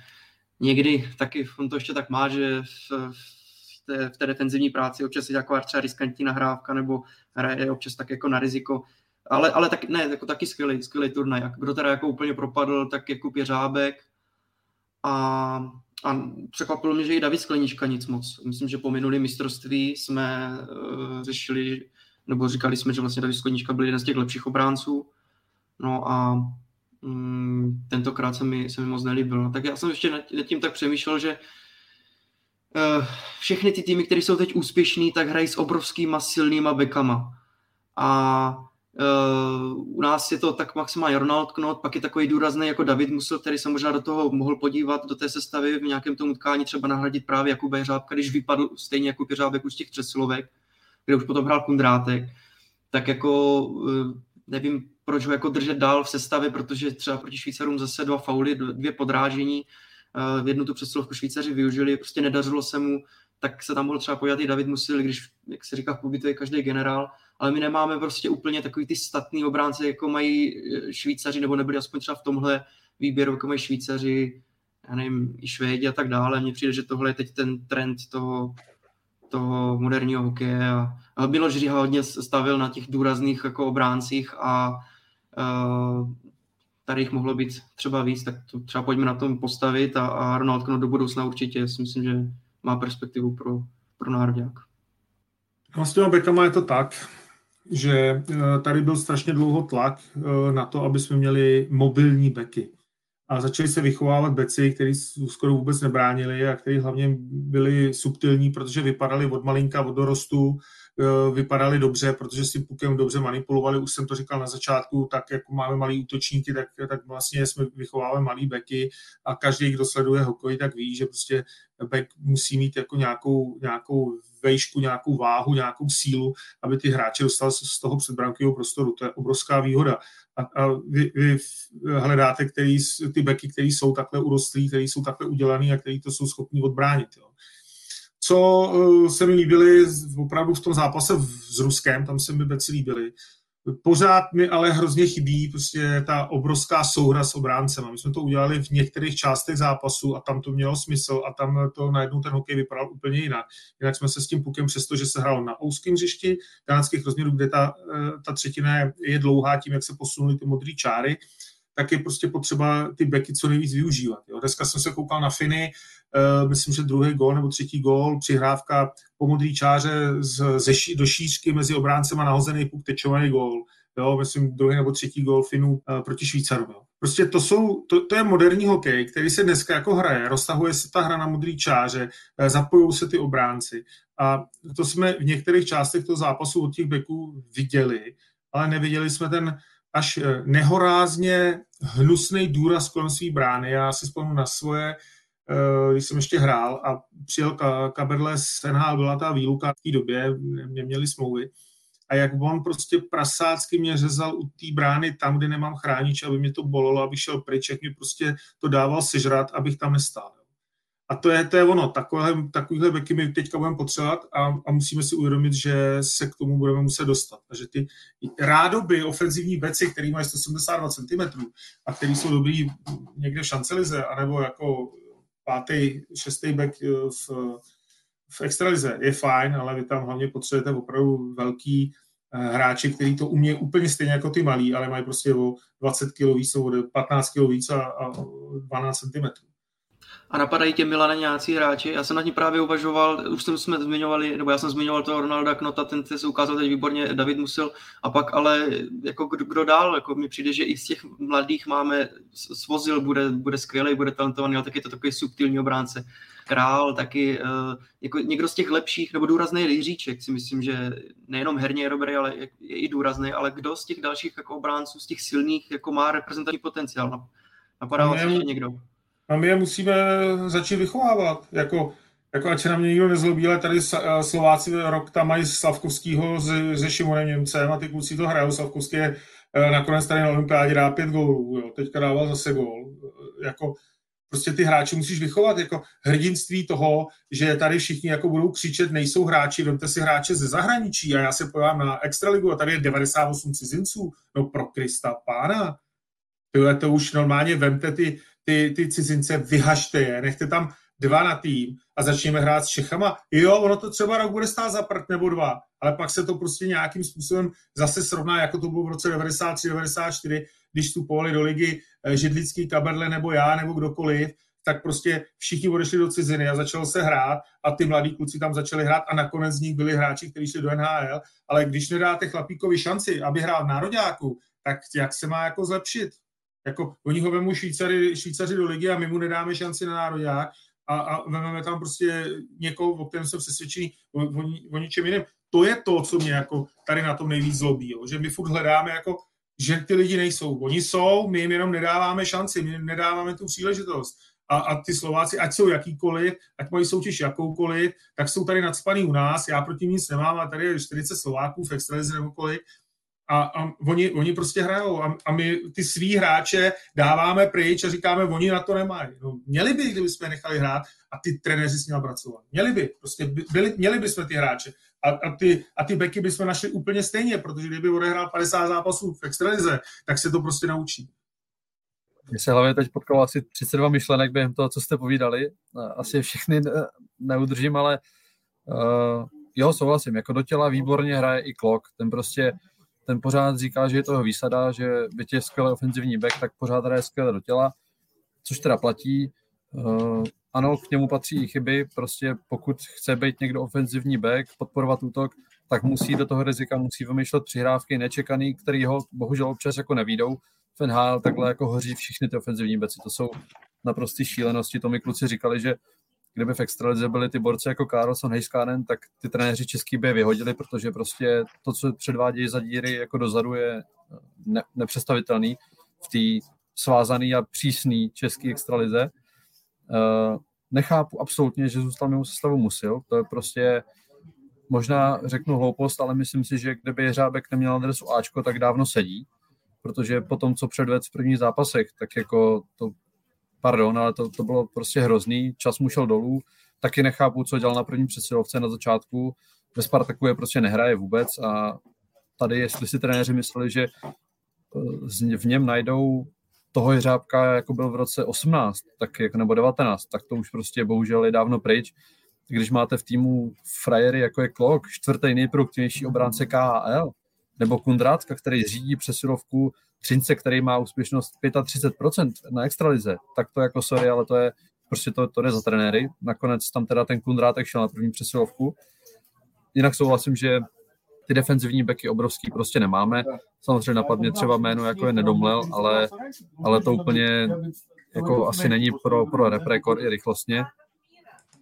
někdy taky on to ještě tak má, že v, v, té, v té defenzivní práci občas je taková třeba riskantní nahrávka nebo hraje občas tak jako na riziko. Ale, ale tak, ne, jako taky skvělý, skvělý turnaj. Kdo teda jako úplně propadl, tak jako Pěřábek a, a překvapilo mě, že i David Sklenička nic moc. Myslím, že po minulém mistrovství jsme uh, řešili, nebo říkali jsme, že vlastně David Sklenička byl jeden z těch lepších obránců No a mm, tentokrát se mi, se mi moc nelíbil. No, tak já jsem ještě nad, tím tak přemýšlel, že uh, všechny ty týmy, které jsou teď úspěšný, tak hrají s obrovskýma silnýma bekama. A uh, u nás je to tak maximálně Ronald Knot, pak je takový důrazný jako David Musel, který se možná do toho mohl podívat, do té sestavy v nějakém tom utkání třeba nahradit právě jako Jeřábka, když vypadl stejně jako Jeřábek už těch přesilovek, kde už potom hrál Kundrátek, tak jako uh, nevím, proč ho jako držet dál v sestavě, protože třeba proti Švýcarům zase dva fauly, dvě podrážení, v jednu tu přesilovku Švýcaři využili, prostě nedařilo se mu, tak se tam mohl třeba pojat i David Musil, když, jak se říká v je každý generál, ale my nemáme prostě úplně takový ty statný obránce, jako mají eh, Švýcaři, nebo nebyli aspoň třeba v tomhle výběru, jako mají Švýcaři, já nevím, i Švédi a tak dále. Mně přijde, že tohle je teď ten trend toho, toho moderního hokeje a, a Miloš Říha hodně stavil na těch důrazných jako obráncích a uh, tady jich mohlo být třeba víc, tak to třeba pojďme na tom postavit a, a Ronald Knut do budoucna určitě si myslím, že má perspektivu pro, pro národák. No s těma je to tak, že eh, tady byl strašně dlouho tlak eh, na to, aby jsme měli mobilní beky. A začali se vychovávat beci, kteří skoro vůbec nebránili a kteří hlavně byli subtilní, protože vypadali od malinka, od dorostu, eh, vypadali dobře, protože si pukem dobře manipulovali, už jsem to říkal na začátku, tak jako máme malý útočníky, tak, tak vlastně jsme vychováváme malý beky a každý, kdo sleduje hokej, tak ví, že prostě back musí mít jako nějakou, nějakou vejšku, nějakou váhu, nějakou sílu, aby ty hráče dostal z toho předbrankového prostoru. To je obrovská výhoda. A, a vy, vy hledáte který, ty beky, které jsou takhle urostlí, které jsou takhle udělané a které to jsou schopní odbránit. Jo. Co uh, se mi líbily opravdu v tom zápase s Ruskem, tam se mi beci líbily, Pořád mi ale hrozně chybí prostě ta obrovská souhra s obráncem. My jsme to udělali v některých částech zápasu a tam to mělo smysl a tam to najednou ten hokej vypadal úplně jinak. Jinak jsme se s tím pukem, přestože se hrál na úzkém hřišti kanadských rozměrů, kde ta, eh, ta třetina je dlouhá tím, jak se posunuly ty modré čáry, tak je prostě potřeba ty beky co nejvíc využívat. Jo. Dneska jsem se koukal na Finy, myslím, že druhý gól nebo třetí gól, přihrávka po modrý čáře z, ze, do šířky mezi obráncem a nahozený puk tečovaný gól. Jo, myslím, druhý nebo třetí gól Finů uh, proti Švýcarům. Prostě to, jsou, to, to je moderní hokej, který se dneska jako hraje, roztahuje se ta hra na modrý čáře, uh, zapojují se ty obránci. A to jsme v některých částech toho zápasu od těch beků viděli, ale neviděli jsme ten až eh, nehorázně hnusný důraz kolem svý brány. Já si vzpomínám na svoje, eh, když jsem ještě hrál a přijel Kaberle z NHL, byla ta výluka v té době, neměli smlouvy, a jak on prostě prasácky mě řezal u té brány tam, kde nemám chránič, aby mě to bolelo, aby šel pryč, jak mi prostě to dával sežrat, abych tam nestál. A to je, to je ono, takové, takovýhle beky my teďka budeme potřebovat a, a musíme si uvědomit, že se k tomu budeme muset dostat. Takže ty rádoby ofenzivní beci, který mají 172 cm a který jsou dobrý někde v šancelize, anebo jako pátý, šestý back eh, v, v extralize, je fajn, ale vy tam hlavně potřebujete opravdu velký eh, hráči, který to umějí úplně stejně jako ty malí, ale mají prostě o 20 kg víc, o 15 kg víc a, a 12 cm a napadají tě Milane nějací hráči. Já jsem nad ní právě uvažoval, už jsem jsme zmiňovali, nebo já jsem zmiňoval toho Ronalda Knota, ten se ukázal teď výborně, David Musil, a pak ale jako kdo, kdo dál, jako mi přijde, že i z těch mladých máme, Svozil bude, bude skvělý, bude talentovaný, ale taky je to takový subtilní obránce. Král, taky uh, jako někdo z těch lepších, nebo důrazný Jiříček, si myslím, že nejenom herně je dobrý, ale je, je i důrazný, ale kdo z těch dalších jako obránců, z těch silných, jako má reprezentační potenciál? Napadá vás ještě někdo? A my je musíme začít vychovávat. Jako, jako ať se na mě nikdo nezlobí, ale tady Slováci rok tam mají Slavkovskýho se, se Šimonem Němcem a ty kluci to hrajou. Slavkovský je eh, nakonec tady na olympiádě dá pět gólů, jo. teďka dával zase gól. Jako, prostě ty hráči musíš vychovat, jako hrdinství toho, že tady všichni jako budou křičet, nejsou hráči, vemte si hráče ze zahraničí a já se pojám na extraligu a tady je 98 cizinců, no pro Krista pána, Tyhle, to už normálně vemte ty, ty, ty cizince, vyhažte je, nechte tam dva na tým a začněme hrát s Čechama. Jo, ono to třeba rok bude stát za prd nebo dva, ale pak se to prostě nějakým způsobem zase srovná, jako to bylo v roce 93-94, když vstupovali do ligy eh, Židlický, Kaberle nebo já, nebo kdokoliv, tak prostě všichni odešli do ciziny a začalo se hrát a ty mladí kluci tam začali hrát a nakonec z nich byli hráči, kteří šli do NHL, ale když nedáte chlapíkovi šanci, aby hrál v nároďáku, tak jak se má jako zlepšit? Jako, oni ho vemu Švýcari, Švýcaři do ligy a my mu nedáme šanci na národák a, a vezmeme tam prostě někoho, o kterém jsem přesvědčený o, o, o ničem jiném. To je to, co mě jako tady na tom nejvíc zlobí, jo? že my furt hledáme jako, že ty lidi nejsou. Oni jsou, my jim jenom nedáváme šanci, my jim nedáváme tu příležitost. A, a ty Slováci, ať jsou jakýkoliv, ať mají soutěž jakoukoliv, tak jsou tady nadspaný u nás, já proti nic nemám, a tady je 40 Slováků v extralize nebo kolik, a, a oni, oni prostě hrajou a, a my ty svý hráče dáváme pryč a říkáme, oni na to nemají. No, měli by, kdyby jsme nechali hrát a ty trenéři s nimi pracovat. Měli by, prostě byli, měli by jsme ty hráče. A, a, ty, a ty beky bychom našli úplně stejně, protože kdyby odehrál 50 zápasů v extralize, tak se to prostě naučí. Mně se hlavně teď potkalo asi 32 myšlenek během toho, co jste povídali. Asi všechny neudržím, ale uh, jo, souhlasím. Jako do těla výborně hraje i Klok. Ten prostě ten pořád říká, že je toho výsada, že by je skvělý ofenzivní back, tak pořád hraje skvěle do těla, což teda platí. Uh, ano, k němu patří i chyby, prostě pokud chce být někdo ofenzivní back, podporovat útok, tak musí do toho rizika, musí vymýšlet přihrávky nečekaný, který ho bohužel občas jako nevídou. V NHL takhle jako hoří všichni ty ofenzivní beci, to jsou naprosté šílenosti. To mi kluci říkali, že kdyby v extralize byli ty borci jako Carlson, Heiskanen, tak ty trenéři český by je vyhodili, protože prostě to, co předvádějí za díry jako dozadu, je ne, nepředstavitelný v té svázaný a přísný český extralize. Uh, nechápu absolutně, že zůstal mimo sestavu Musil. To je prostě možná řeknu hloupost, ale myslím si, že kdyby Řábek neměl adresu Ačko, tak dávno sedí, protože po tom, co předvedl v prvních zápasech, tak jako to pardon, ale to, to bylo prostě hrozný, čas mu šel dolů, taky nechápu, co dělal na první přesilovce na začátku, ve Spartaku je prostě nehraje vůbec a tady, jestli si trenéři mysleli, že eh, v něm najdou toho jeřábka, jako byl v roce 18, tak jako, nebo 19, tak to už prostě bohužel je dávno pryč. Když máte v týmu frajery, jako je Klok, čtvrtý nejproduktivnější obránce KHL, nebo Kundrátka, který řídí přesilovku Třince, který má úspěšnost 35% na extralize, tak to jako sorry, ale to je prostě to, to jde za trenéry. Nakonec tam teda ten Kundrátek šel na první přesilovku. Jinak souhlasím, že ty defenzivní beky obrovský prostě nemáme. Samozřejmě napadně třeba jméno, jako je Nedomlel, ale, ale to úplně jako asi není pro, pro rep rekord i rychlostně.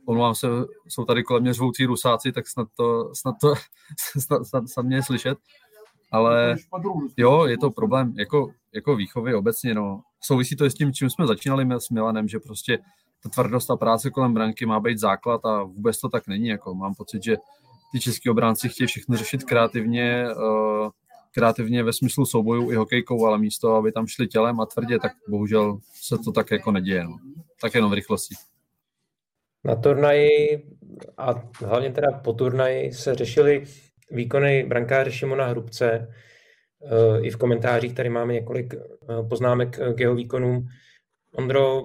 Omlouvám se, jsou tady kolem mě řvoucí rusáci, tak snad to, snad to snad, snad, snad mě je slyšet ale jo, je to problém jako, jako výchovy obecně, no. Souvisí to i s tím, čím jsme začínali s Milanem, že prostě ta tvrdost a práce kolem branky má být základ a vůbec to tak není, jako mám pocit, že ty český obránci chtějí všechno řešit kreativně, uh, kreativně ve smyslu soubojů i hokejkou, ale místo, aby tam šli tělem a tvrdě, tak bohužel se to tak jako neděje, no. Tak jenom v rychlosti. Na turnaji a hlavně teda po turnaji se řešili výkony brankáře Šimona Hrubce. Eh, I v komentářích tady máme několik eh, poznámek eh, k jeho výkonům. Ondro,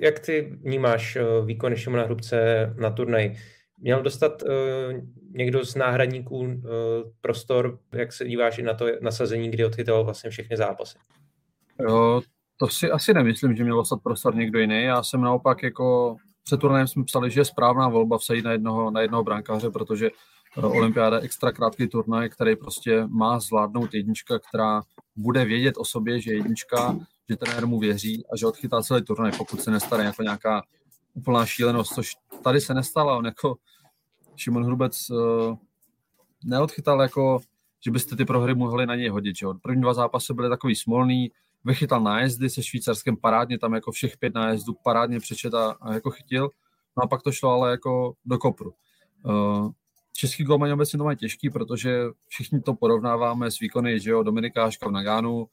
jak ty vnímáš výkony Šimona Hrubce na turnaj? Měl dostat někdo z náhradníků prostor, jak se díváš i na to nasazení, kdy odchytoval vlastně všechny zápasy? Jo, to si asi nemyslím, že měl dostat prostor někdo jiný. Já jsem naopak jako před turnajem jsme psali, že je správná volba vsejít na jednoho, na jednoho brankáře, protože olympiáda extra krátký turnaj, který prostě má zvládnout jednička, která bude vědět o sobě, že jednička, že trenér mu věří a že odchytá celý turnaj, pokud se nestane jako nějaká úplná šílenost, což tady se nestala. On jako Šimon Hrubec uh, neodchytal jako, že byste ty prohry mohli na něj hodit. Že? První dva zápasy byly takový smolný, vychytal nájezdy se Švýcarskem parádně, tam jako všech pět nájezdů parádně přečet a, a jako chytil. No a pak to šlo ale jako do kopru. Uh, český golmani obecně to mají těžký, protože všichni to porovnáváme s výkony že jo, Dominikáška v Nagánu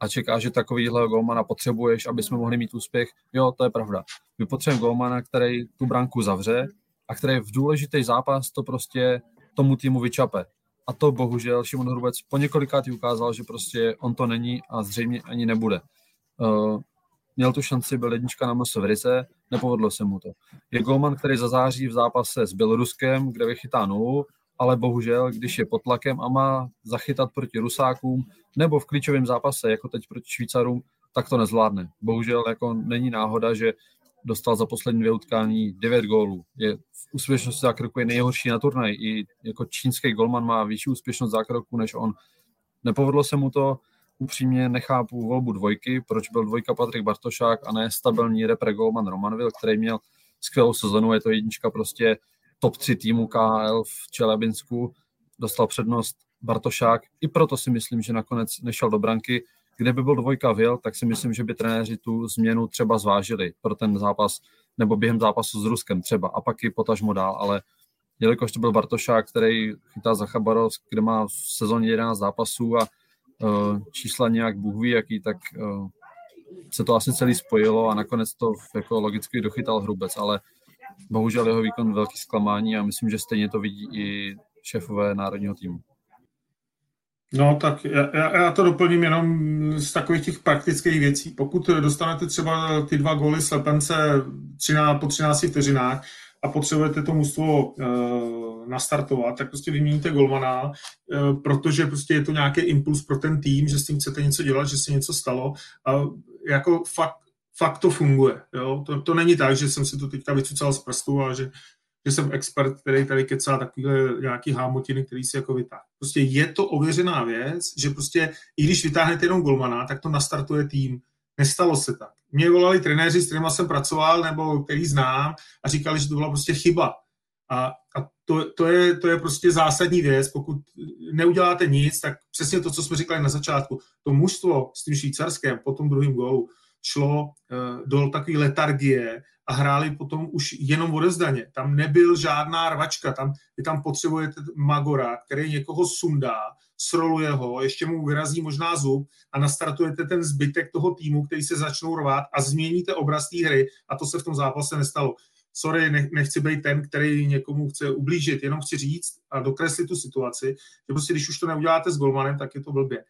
a čeká, že takovýhle golmana potřebuješ, aby jsme mohli mít úspěch. Jo, to je pravda. My potřebujeme golmana, který tu branku zavře a který v důležitý zápas to prostě tomu týmu vyčape. A to bohužel Šimon Hrubec po několikátý ukázal, že prostě on to není a zřejmě ani nebude. Uh, měl tu šanci, byl jednička na MS v Rize, nepovedlo se mu to. Je golman, který zazáří v zápase s Běloruskem, kde vychytá nulu, ale bohužel, když je pod tlakem a má zachytat proti Rusákům nebo v klíčovém zápase, jako teď proti Švýcarům, tak to nezvládne. Bohužel jako není náhoda, že dostal za poslední dvě utkání 9 gólů. Je v úspěšnosti zákroku je nejhorší na turnaj. I jako čínský golman má vyšší úspěšnost zákroku než on. Nepovedlo se mu to, upřímně nechápu volbu dvojky, proč byl dvojka Patrik Bartošák a ne stabilní repre Golman Romanville, který měl skvělou sezonu, je to jednička prostě top 3 týmu KHL v Čelebinsku, dostal přednost Bartošák, i proto si myslím, že nakonec nešel do branky. Kdyby byl dvojka Vil, tak si myslím, že by trenéři tu změnu třeba zvážili pro ten zápas, nebo během zápasu s Ruskem třeba, a pak i potažmo dál, ale jelikož to byl Bartošák, který chytá za Chabarovsk, kde má v sezóně 11 zápasů a čísla nějak Bůh ví jaký, tak eh, se to asi celý spojilo a nakonec to jako logicky dochytal Hrubec, ale bohužel jeho výkon velký zklamání a myslím, že stejně to vidí i šéfové národního týmu. No tak já, já to doplním jenom z takových těch praktických věcí. Pokud dostanete třeba ty dva góly slepence 13, po 13 vteřinách a potřebujete to mužstvo uh, nastartovat, tak prostě vyměníte golmana, uh, protože prostě je to nějaký impuls pro ten tým, že s tím chcete něco dělat, že se něco stalo a jako fakt, fakt to funguje. Jo? To, to není tak, že jsem si to teďka vycucal z prstu a že že jsem expert, který tady kecá takovýhle nějaký hámotiny, který si jako vytáhl. Prostě je to ověřená věc, že prostě i když vytáhnete jenom golmana, tak to nastartuje tým. Nestalo se tak. Mě volali trenéři, s kterými jsem pracoval, nebo který znám, a říkali, že to byla prostě chyba. A, a to, to, je, to je prostě zásadní věc. Pokud neuděláte nic, tak přesně to, co jsme říkali na začátku, to mužstvo s tím švýcarském po tom druhém gólu šlo uh, do takové letargie a hráli potom už jenom odezdaně. Tam nebyl žádná rvačka, tam, vy tam potřebujete Magora, který někoho sundá, sroluje ho, ještě mu vyrazí možná zub a nastartujete ten zbytek toho týmu, který se začnou rvát a změníte obraz té hry a to se v tom zápase nestalo. Sorry, nechci být ten, který někomu chce ublížit, jenom chci říct a dokreslit tu situaci, že prostě když už to neuděláte s golmanem, tak je to blbě.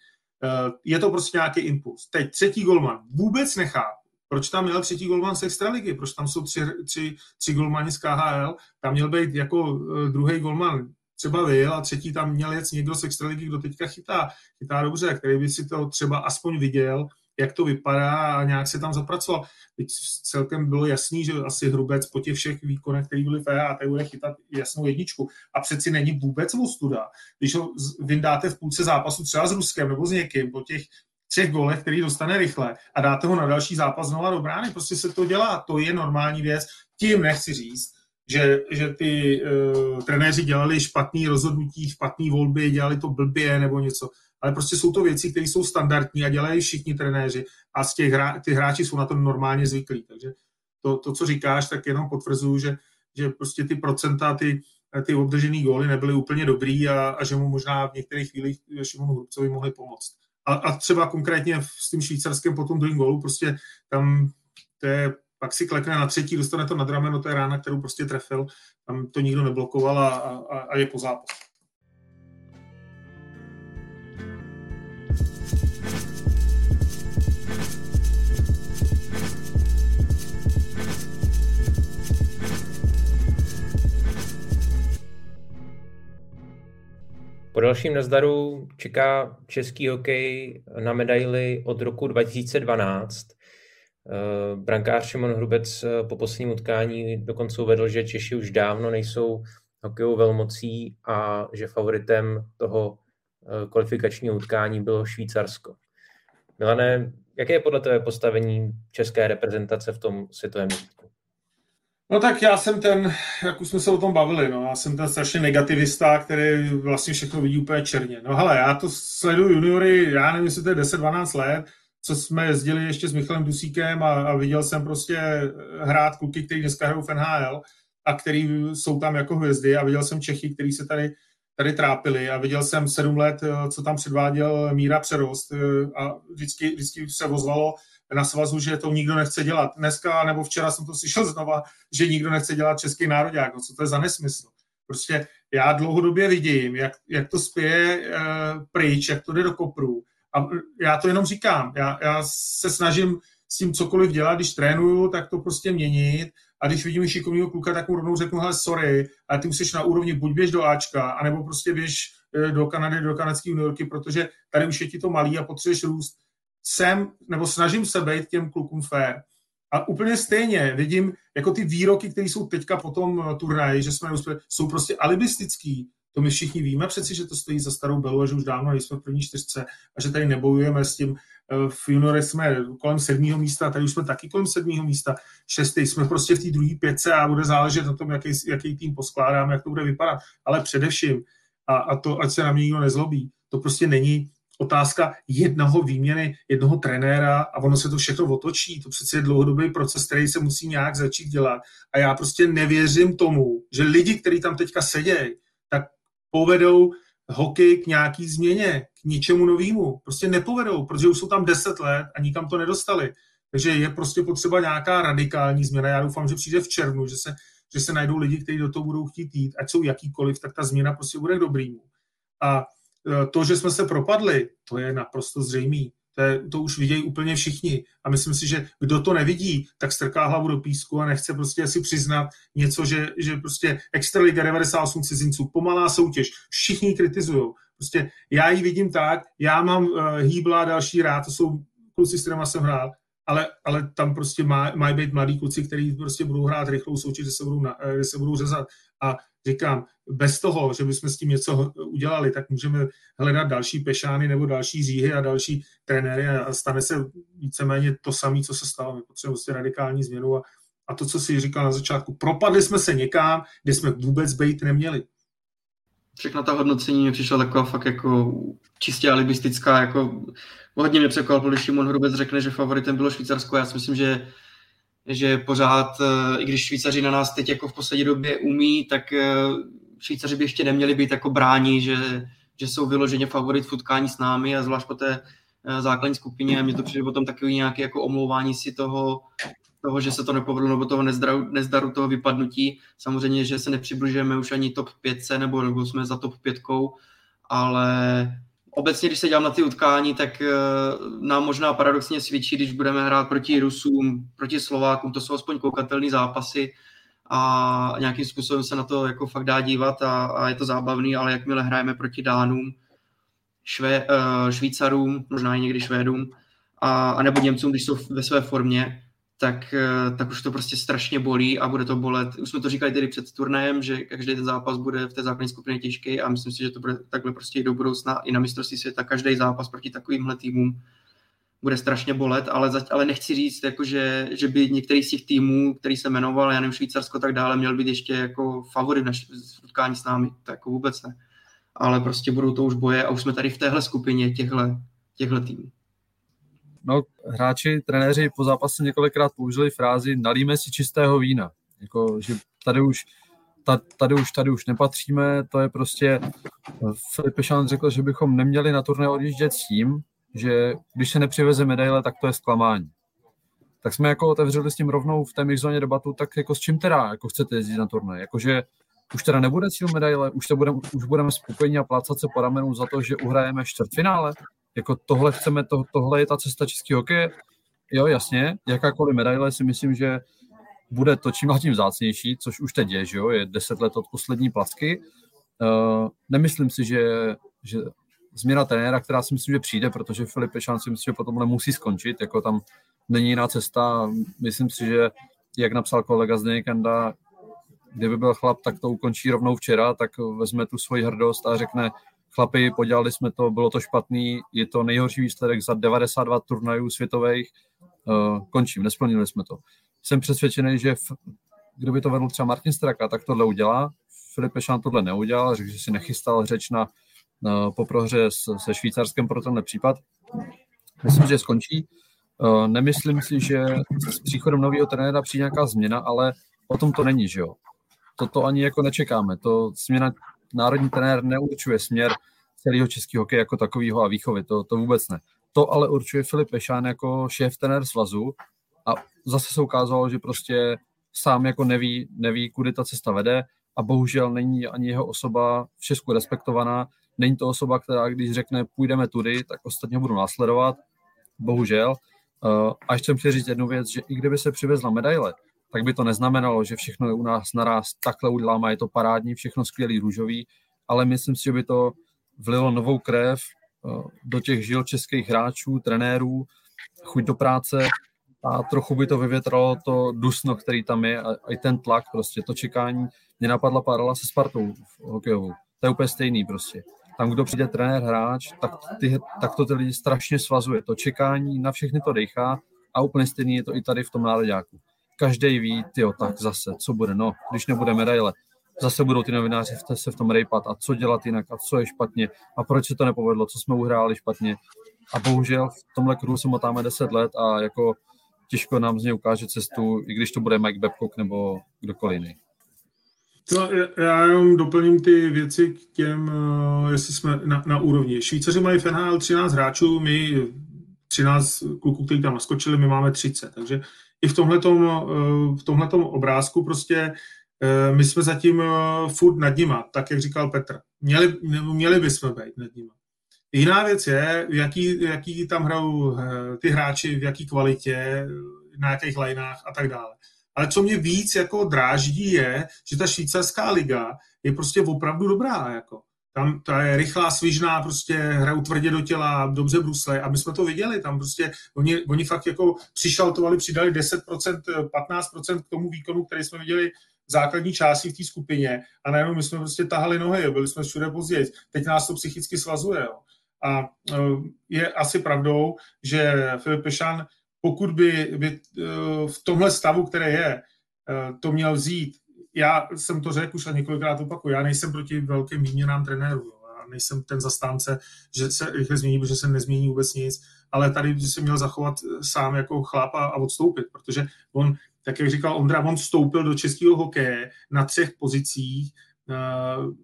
Eh, je to prostě nějaký impuls. Teď třetí golman vůbec nechápu, proč tam měl třetí golman z extraligy? Proč tam jsou tři, tři, tři golmani z KHL? Tam měl být jako uh, druhý golman třeba Vil a třetí tam měl jet někdo z extraligy, kdo teďka chytá, chytá dobře, který by si to třeba aspoň viděl, jak to vypadá a nějak se tam zapracoval. Teď celkem bylo jasný, že asi Hrubec po těch všech výkonech, které byly v a bude chytat jasnou jedničku. A přeci není vůbec ostuda, když ho vyndáte v půlce zápasu třeba s Ruskem nebo s někým po těch třech golech, který dostane rychle a dáte ho na další zápas znova do brány. Prostě se to dělá, to je normální věc. Tím nechci říct, že, že ty uh, trenéři dělali špatný rozhodnutí, špatné volby, dělali to blbě nebo něco. Ale prostě jsou to věci, které jsou standardní a dělají všichni trenéři a z těch hra, ty hráči jsou na to normálně zvyklí. Takže to, to co říkáš, tak jenom potvrzuju, že, že prostě ty procenta, ty, ty obdržené góly nebyly úplně dobrý a, a že mu možná v některých chvílích Šimonu Hrubcovi mohli pomoct a, a třeba konkrétně s tím švýcarským po tom druhém gólu, prostě tam to je, pak si klekne na třetí, dostane to nad rameno, je rána, kterou prostě trefil, tam to nikdo neblokoval a, a, a je po zápasu. Po dalším nezdaru čeká český hokej na medaily od roku 2012. Eh, brankář Šimon Hrubec eh, po posledním utkání dokonce uvedl, že Češi už dávno nejsou hokejovou velmocí a že favoritem toho eh, kvalifikačního utkání bylo Švýcarsko. Milané, jaké je podle tebe postavení české reprezentace v tom světovém měřítku? No tak já jsem ten, jak už jsme se o tom bavili, no, já jsem ten strašně negativista, který vlastně všechno vidí úplně černě. No hele, já to sleduju juniory, já nevím, jestli to je 10-12 let, co jsme jezdili ještě s Michalem Dusíkem a, a viděl jsem prostě hrát kluky, kteří dneska hrajou v NHL a který jsou tam jako hvězdy a viděl jsem Čechy, kteří se tady, tady trápili a viděl jsem sedm let, co tam předváděl Míra Přerost a vždycky, vždycky se ozvalo, na svazu, že to nikdo nechce dělat. Dneska nebo včera jsem to slyšel znova, že nikdo nechce dělat český národák. No, co to je za nesmysl? Prostě já dlouhodobě vidím, jak, jak to spěje uh, pryč, jak to jde do kopru. A já to jenom říkám. Já, já se snažím s tím cokoliv dělat, když trénuju, tak to prostě měnit. A když vidím šikovného kluka, tak mu rovnou řeknu, hele, sorry, ale ty musíš na úrovni buď běž do Ačka, anebo prostě běž eh, do Kanady, do kanadské juniorky, protože tady už je ti to malý a potřebuješ růst jsem, nebo snažím se být těm klukům fair. A úplně stejně vidím, jako ty výroky, které jsou teďka po tom eh, turnaji, že jsme neuspěli, jsou prostě alibistický. To my všichni víme přeci, že to stojí za starou belu a že už dávno nejsme v první čtyřce a že tady nebojujeme s tím. Eh, v juniore jsme kolem sedmého místa, tady už jsme taky kolem sedmého místa, šestý, jsme prostě v té druhé pětce a bude záležet na tom, jaký, jaký tým poskládáme, jak to bude vypadat. Ale především, a, a to, ať se na mě nikdo nezlobí, to prostě není otázka jednoho výměny, jednoho trenéra a ono se to všechno otočí. To přece je dlouhodobý proces, který se musí nějak začít dělat. A já prostě nevěřím tomu, že lidi, kteří tam teďka sedějí, povedou hokej k nějaký změně, k ničemu novému. Prostě nepovedou, protože už jsou tam deset let a nikam to nedostali. Takže je prostě potřeba nějaká radikální změna. Já doufám, že přijde v červnu, že se, že se najdou lidi, kteří do toho budou chtít jít, ať jsou jakýkoliv, tak ta změna prostě bude k dobrýmu. A e, to, že jsme se propadli, to je naprosto zřejmý. To, je, to už vidějí úplně všichni. A myslím si, že kdo to nevidí, tak strká hlavu do písku a nechce prostě si přiznat něco, že, že prostě Extraliga 98 cizinců, pomalá soutěž, všichni kritizují. Prostě já ji vidím tak, já mám uh, hýbla další rád, to jsou kluci, s kterými jsem hrál, ale, ale tam prostě má, mají být mladí kluci, kteří prostě budou hrát rychlou soutěž, kde se budou, na, kde se budou řezat. A říkám, bez toho, že bychom s tím něco udělali, tak můžeme hledat další pešány nebo další říhy a další trenéry a stane se víceméně to samé, co se stalo. My potřebujeme prostě radikální změnu a, a to, co si říkal na začátku, propadli jsme se někam, kde jsme vůbec být neměli. Všechna ta hodnocení mi přišla taková fakt jako čistě alibistická, jako hodně mě překvapilo, když Šimon Hrubec řekne, že favoritem bylo Švýcarsko. Já si myslím, že že pořád, eh, i když Švýcaři na nás teď jako v poslední době umí, tak eh, Švýcaři by ještě neměli být jako bráni, že, že jsou vyloženě favorit v utkání s námi a zvlášť po té eh, základní skupině. A mně to přijde potom takový nějaké jako omlouvání si toho, toho, že se to nepovedlo, nebo toho nezdaru, nezdaru toho vypadnutí. Samozřejmě, že se nepřibližujeme už ani top 5 nebo, nebo jsme za top 5, ale obecně, když se dělám na ty utkání, tak uh, nám možná paradoxně svědčí, když budeme hrát proti Rusům, proti Slovákům, to jsou aspoň koukatelné zápasy a nějakým způsobem se na to jako fakt dá dívat a, a je to zábavný, ale jakmile hrajeme proti Dánům, Švé, uh, Švýcarům, možná i někdy Švédům, a, a nebo Němcům, když jsou ve své formě, tak, eh, tak už to prostě strašně bolí a bude to bolet. Už jsme to říkali tedy před turnajem, že každý ten zápas bude v té základní skupině těžký a myslím si, že to bude takhle prostě i do budoucna i na mistrovství světa. Každý zápas proti takovýmhle týmům bude strašně bolet, ale, za, ale nechci říct, jako že, že by některý z těch týmů, který se jmenoval, já nevím, Švýcarsko tak dále, měl být ještě jako favorit na utkání s námi, to jako vůbec ne. Ale prostě budou to už boje a už jsme tady v téhle skupině těchhle, těchhle týmů. No, hráči, trenéři po zápase několikrát použili frázi nalíme si čistého vína. Jako, že tady už, tady už, tady už nepatříme, to je prostě, Filip Pešán řekl, že bychom neměli na turné odjíždět s tím, že když se nepřiveze medaile, tak to je zklamání. Tak jsme jako otevřeli s tím rovnou v té mixzóně debatu, tak jako s čím teda jako chcete jezdit na turné? Jakože už teda nebude cíl medaile, už, to budeme, už budeme spokojení a plácat se po ramenu za to, že uhrajeme čtvrtfinále, jako tohle chceme, to, tohle je ta cesta český hokeje. Jo, jasně, jakákoliv medaile si myslím, že bude to čím tím vzácnější, což už teď je, že jo, je deset let od poslední placky. Uh, nemyslím si, že, že změna trenéra, která si myslím, že přijde, protože Filip Pešán si myslím, že potom musí skončit, jako tam není jiná cesta. Myslím si, že jak napsal kolega Zdeněk Kanda, kdyby byl chlap, tak to ukončí rovnou včera, tak vezme tu svoji hrdost a řekne, chlapi, podělali jsme to, bylo to špatný, je to nejhorší výsledek za 92 turnajů světových, uh, končím, nesplnili jsme to. Jsem přesvědčený, že v, kdyby to vedl třeba Martin Straka, tak tohle udělá. Filip Pešán tohle neudělal, řekl, že si nechystal řeč na, na poprohře se Švýcarskem pro tenhle případ. Myslím, že skončí. Uh, nemyslím si, že s příchodem nového trenéra přijde nějaká změna, ale o tom to není, že jo. Toto ani jako nečekáme. To změna národní trenér neurčuje směr celého českého hokeje jako takového a výchovy, to, to vůbec ne. To ale určuje Filip Pešán jako šéf trenér svazu a zase se ukázalo, že prostě sám jako neví, neví, kudy ta cesta vede a bohužel není ani jeho osoba v Česku respektovaná. Není to osoba, která když řekne půjdeme tudy, tak ostatně budou následovat. Bohužel. Uh, a ještě chci říct jednu věc, že i kdyby se přivezla medaile, tak by to neznamenalo, že všechno je u nás naraz takhle uděláme, je to parádní, všechno skvělý, růžový, ale myslím si, že by to vlilo novou krev eh, do těch žil českých hráčů, trenérů, chuť do práce a trochu by to vyvětralo to dusno, který tam je a, i ten tlak, prostě to čekání. Mě napadla paralela se Spartou v hokejovou. To je úplně stejný prostě. Tam, kdo přijde trenér, hráč, tak, ty, tak to ty lidi strašně svazuje. To čekání na všechny to dechá a úplně stejný je to i tady v tom nároďáku každý ví, jo, tak zase, co bude, no, když nebude medaile, zase budou ty novináři se v tom rejpat a co dělat jinak a co je špatně a proč se to nepovedlo, co jsme uhráli špatně. A bohužel v tomhle kruhu se motáme 10 let a jako těžko nám z něj ukáže cestu, i když to bude Mike Babcock nebo kdokoliv jiný. No, já jenom doplním ty věci k těm, eh, jestli jsme na, na úrovni. Švýcaři mají v NHL 13 hráčů, my 13 kluků, kteří tam naskočili, my máme 30, takže i v tomhletom, eh, v tomhletom obrázku prostě eh, my jsme zatím eh, furt nad nima, tak jak říkal Petr. Měli, měli bychom být nad nima. Jiná věc je, jaký, jaký tam hrajou ty hráči, v jaký kvalitě, na jakých lineách a tak dále. Ale co mě víc jako dráždí je, že ta švýcarská liga je prostě opravdu dobrá. Jako. Tam ta je rychlá, svižná, prostě hrajou tvrdě do těla, dobře brusle a my jsme to viděli, tam prostě oni, oni fakt jako přišaltovali, přidali 10%, 15% k tomu výkonu, který jsme viděli v základní části v té skupině a najednou my jsme prostě tahali nohy, byli jsme všude později. Teď nás to psychicky svazuje. Jo. A e, je asi pravdou, že Filip Pešan, pokud by, by e, v tomhle stavu, které je, to měl vzít já jsem to řekl už a několikrát opakuju, já nejsem proti velkým výměnám trenérů. Já nejsem ten zastánce, že se rychle změní, protože se nezmění vůbec nic, ale tady se měl zachovat sám jako chlap a, a odstoupit, protože on, tak jak říkal Ondra, on vstoupil do českého hokeje na třech pozicích, uh,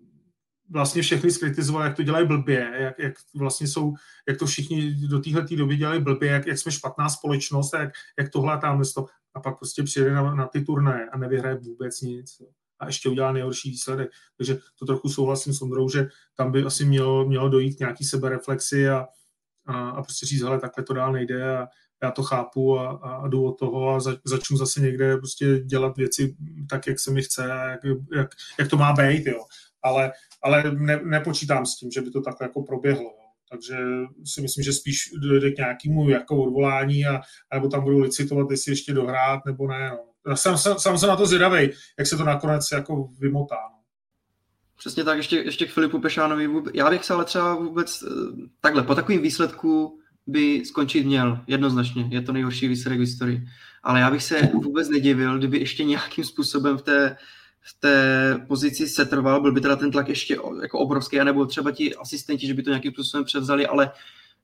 vlastně všechny skritizoval, jak to dělají blbě, jak, jak vlastně jsou, jak to všichni do téhle doby dělají blbě, jak, jak jsme špatná společnost, jak, jak tohle a tamhle to a pak prostě přijede na, na ty turné a nevyhraje vůbec nic. A ještě udělá nejhorší výsledek. Takže to trochu souhlasím s Ondrou, že tam by asi mělo, mělo dojít nějaký sebereflexi a, a, a prostě říct, hele, takhle to dál nejde a já to chápu a, a jdu od toho a za, začnu zase někde prostě dělat věci tak, jak se mi chce a jak, jak, jak to má být, jo. Ale, ale ne, nepočítám s tím, že by to takhle jako proběhlo. Jo. Takže si myslím, že spíš dojde k nějakému jako odvolání a, nebo tam budou licitovat, jestli ještě dohrát nebo ne. No. Já jsem, jsem, jsem se na to zvědavý, jak se to nakonec jako vymotá. No. Přesně tak, ještě, ještě k Filipu Pešánovi. Já bych se ale třeba vůbec eh, takhle, po takovém výsledku by skončit měl, jednoznačně. Je to nejhorší výsledek v historii. Ale já bych se vůbec nedivil, kdyby ještě nějakým způsobem v té v té pozici se trval, byl by teda ten tlak ještě jako obrovský, anebo třeba ti asistenti, že by to nějakým způsobem převzali, ale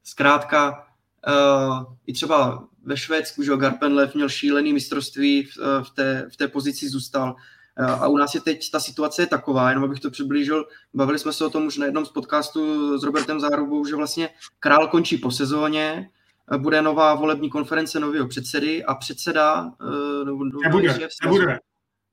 zkrátka uh, i třeba ve Švédsku, že Garpenlev měl šílený mistrovství v, v, té, v té pozici zůstal. Uh, a u nás je teď ta situace je taková, jenom abych to přiblížil, bavili jsme se o tom už na jednom z podcastů s Robertem Zárubou, že vlastně král končí po sezóně, bude nová volební konference nového předsedy a předseda... Uh, nebude, nebude.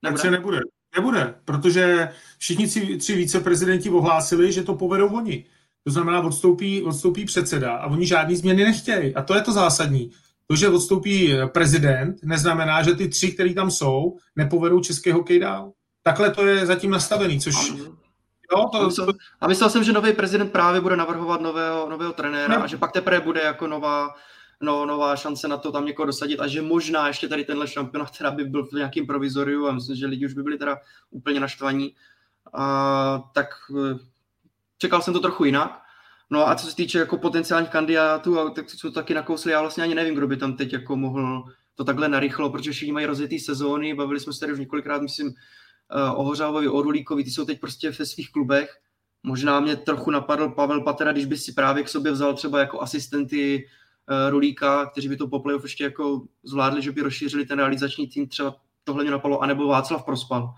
Nebude. nebude. Nebude, protože všichni tři, tři viceprezidenti ohlásili, že to povedou oni. To znamená, odstoupí, odstoupí předseda a oni žádný změny nechtějí. A to je to zásadní. To, že odstoupí prezident, neznamená, že ty tři, který tam jsou, nepovedou český hokej dál. Takhle to je zatím nastavený, což... Jo, to, a, myslel, a myslel jsem, že nový prezident právě bude navrhovat nového, nového trenéra ne. a že pak teprve bude jako nová, no, nová šance na to tam někoho dosadit a že možná ještě tady tenhle šampionát teda by byl v nějakým provizoriu a myslím, že lidi už by byli teda úplně naštvaní. A, tak eh, čekal jsem to trochu jinak. No a co se týče jako potenciálních kandidátů, tak co taky nakousli, já vlastně ani nevím, kdo by tam teď jako mohl to takhle narychlo, protože všichni mají rozjetý sezóny, bavili jsme se tady už několikrát, myslím, eh, o Hořávovi, o Rulíkovi, ty jsou teď prostě ve svých klubech. Možná mě trochu napadl Pavel Patera, když by si právě k sobě vzal třeba jako asistenty Rulíka, kteří by to po playoff ještě jako zvládli, že by rozšířili ten realizační tým, třeba tohle mě napadlo, anebo Václav Prospal.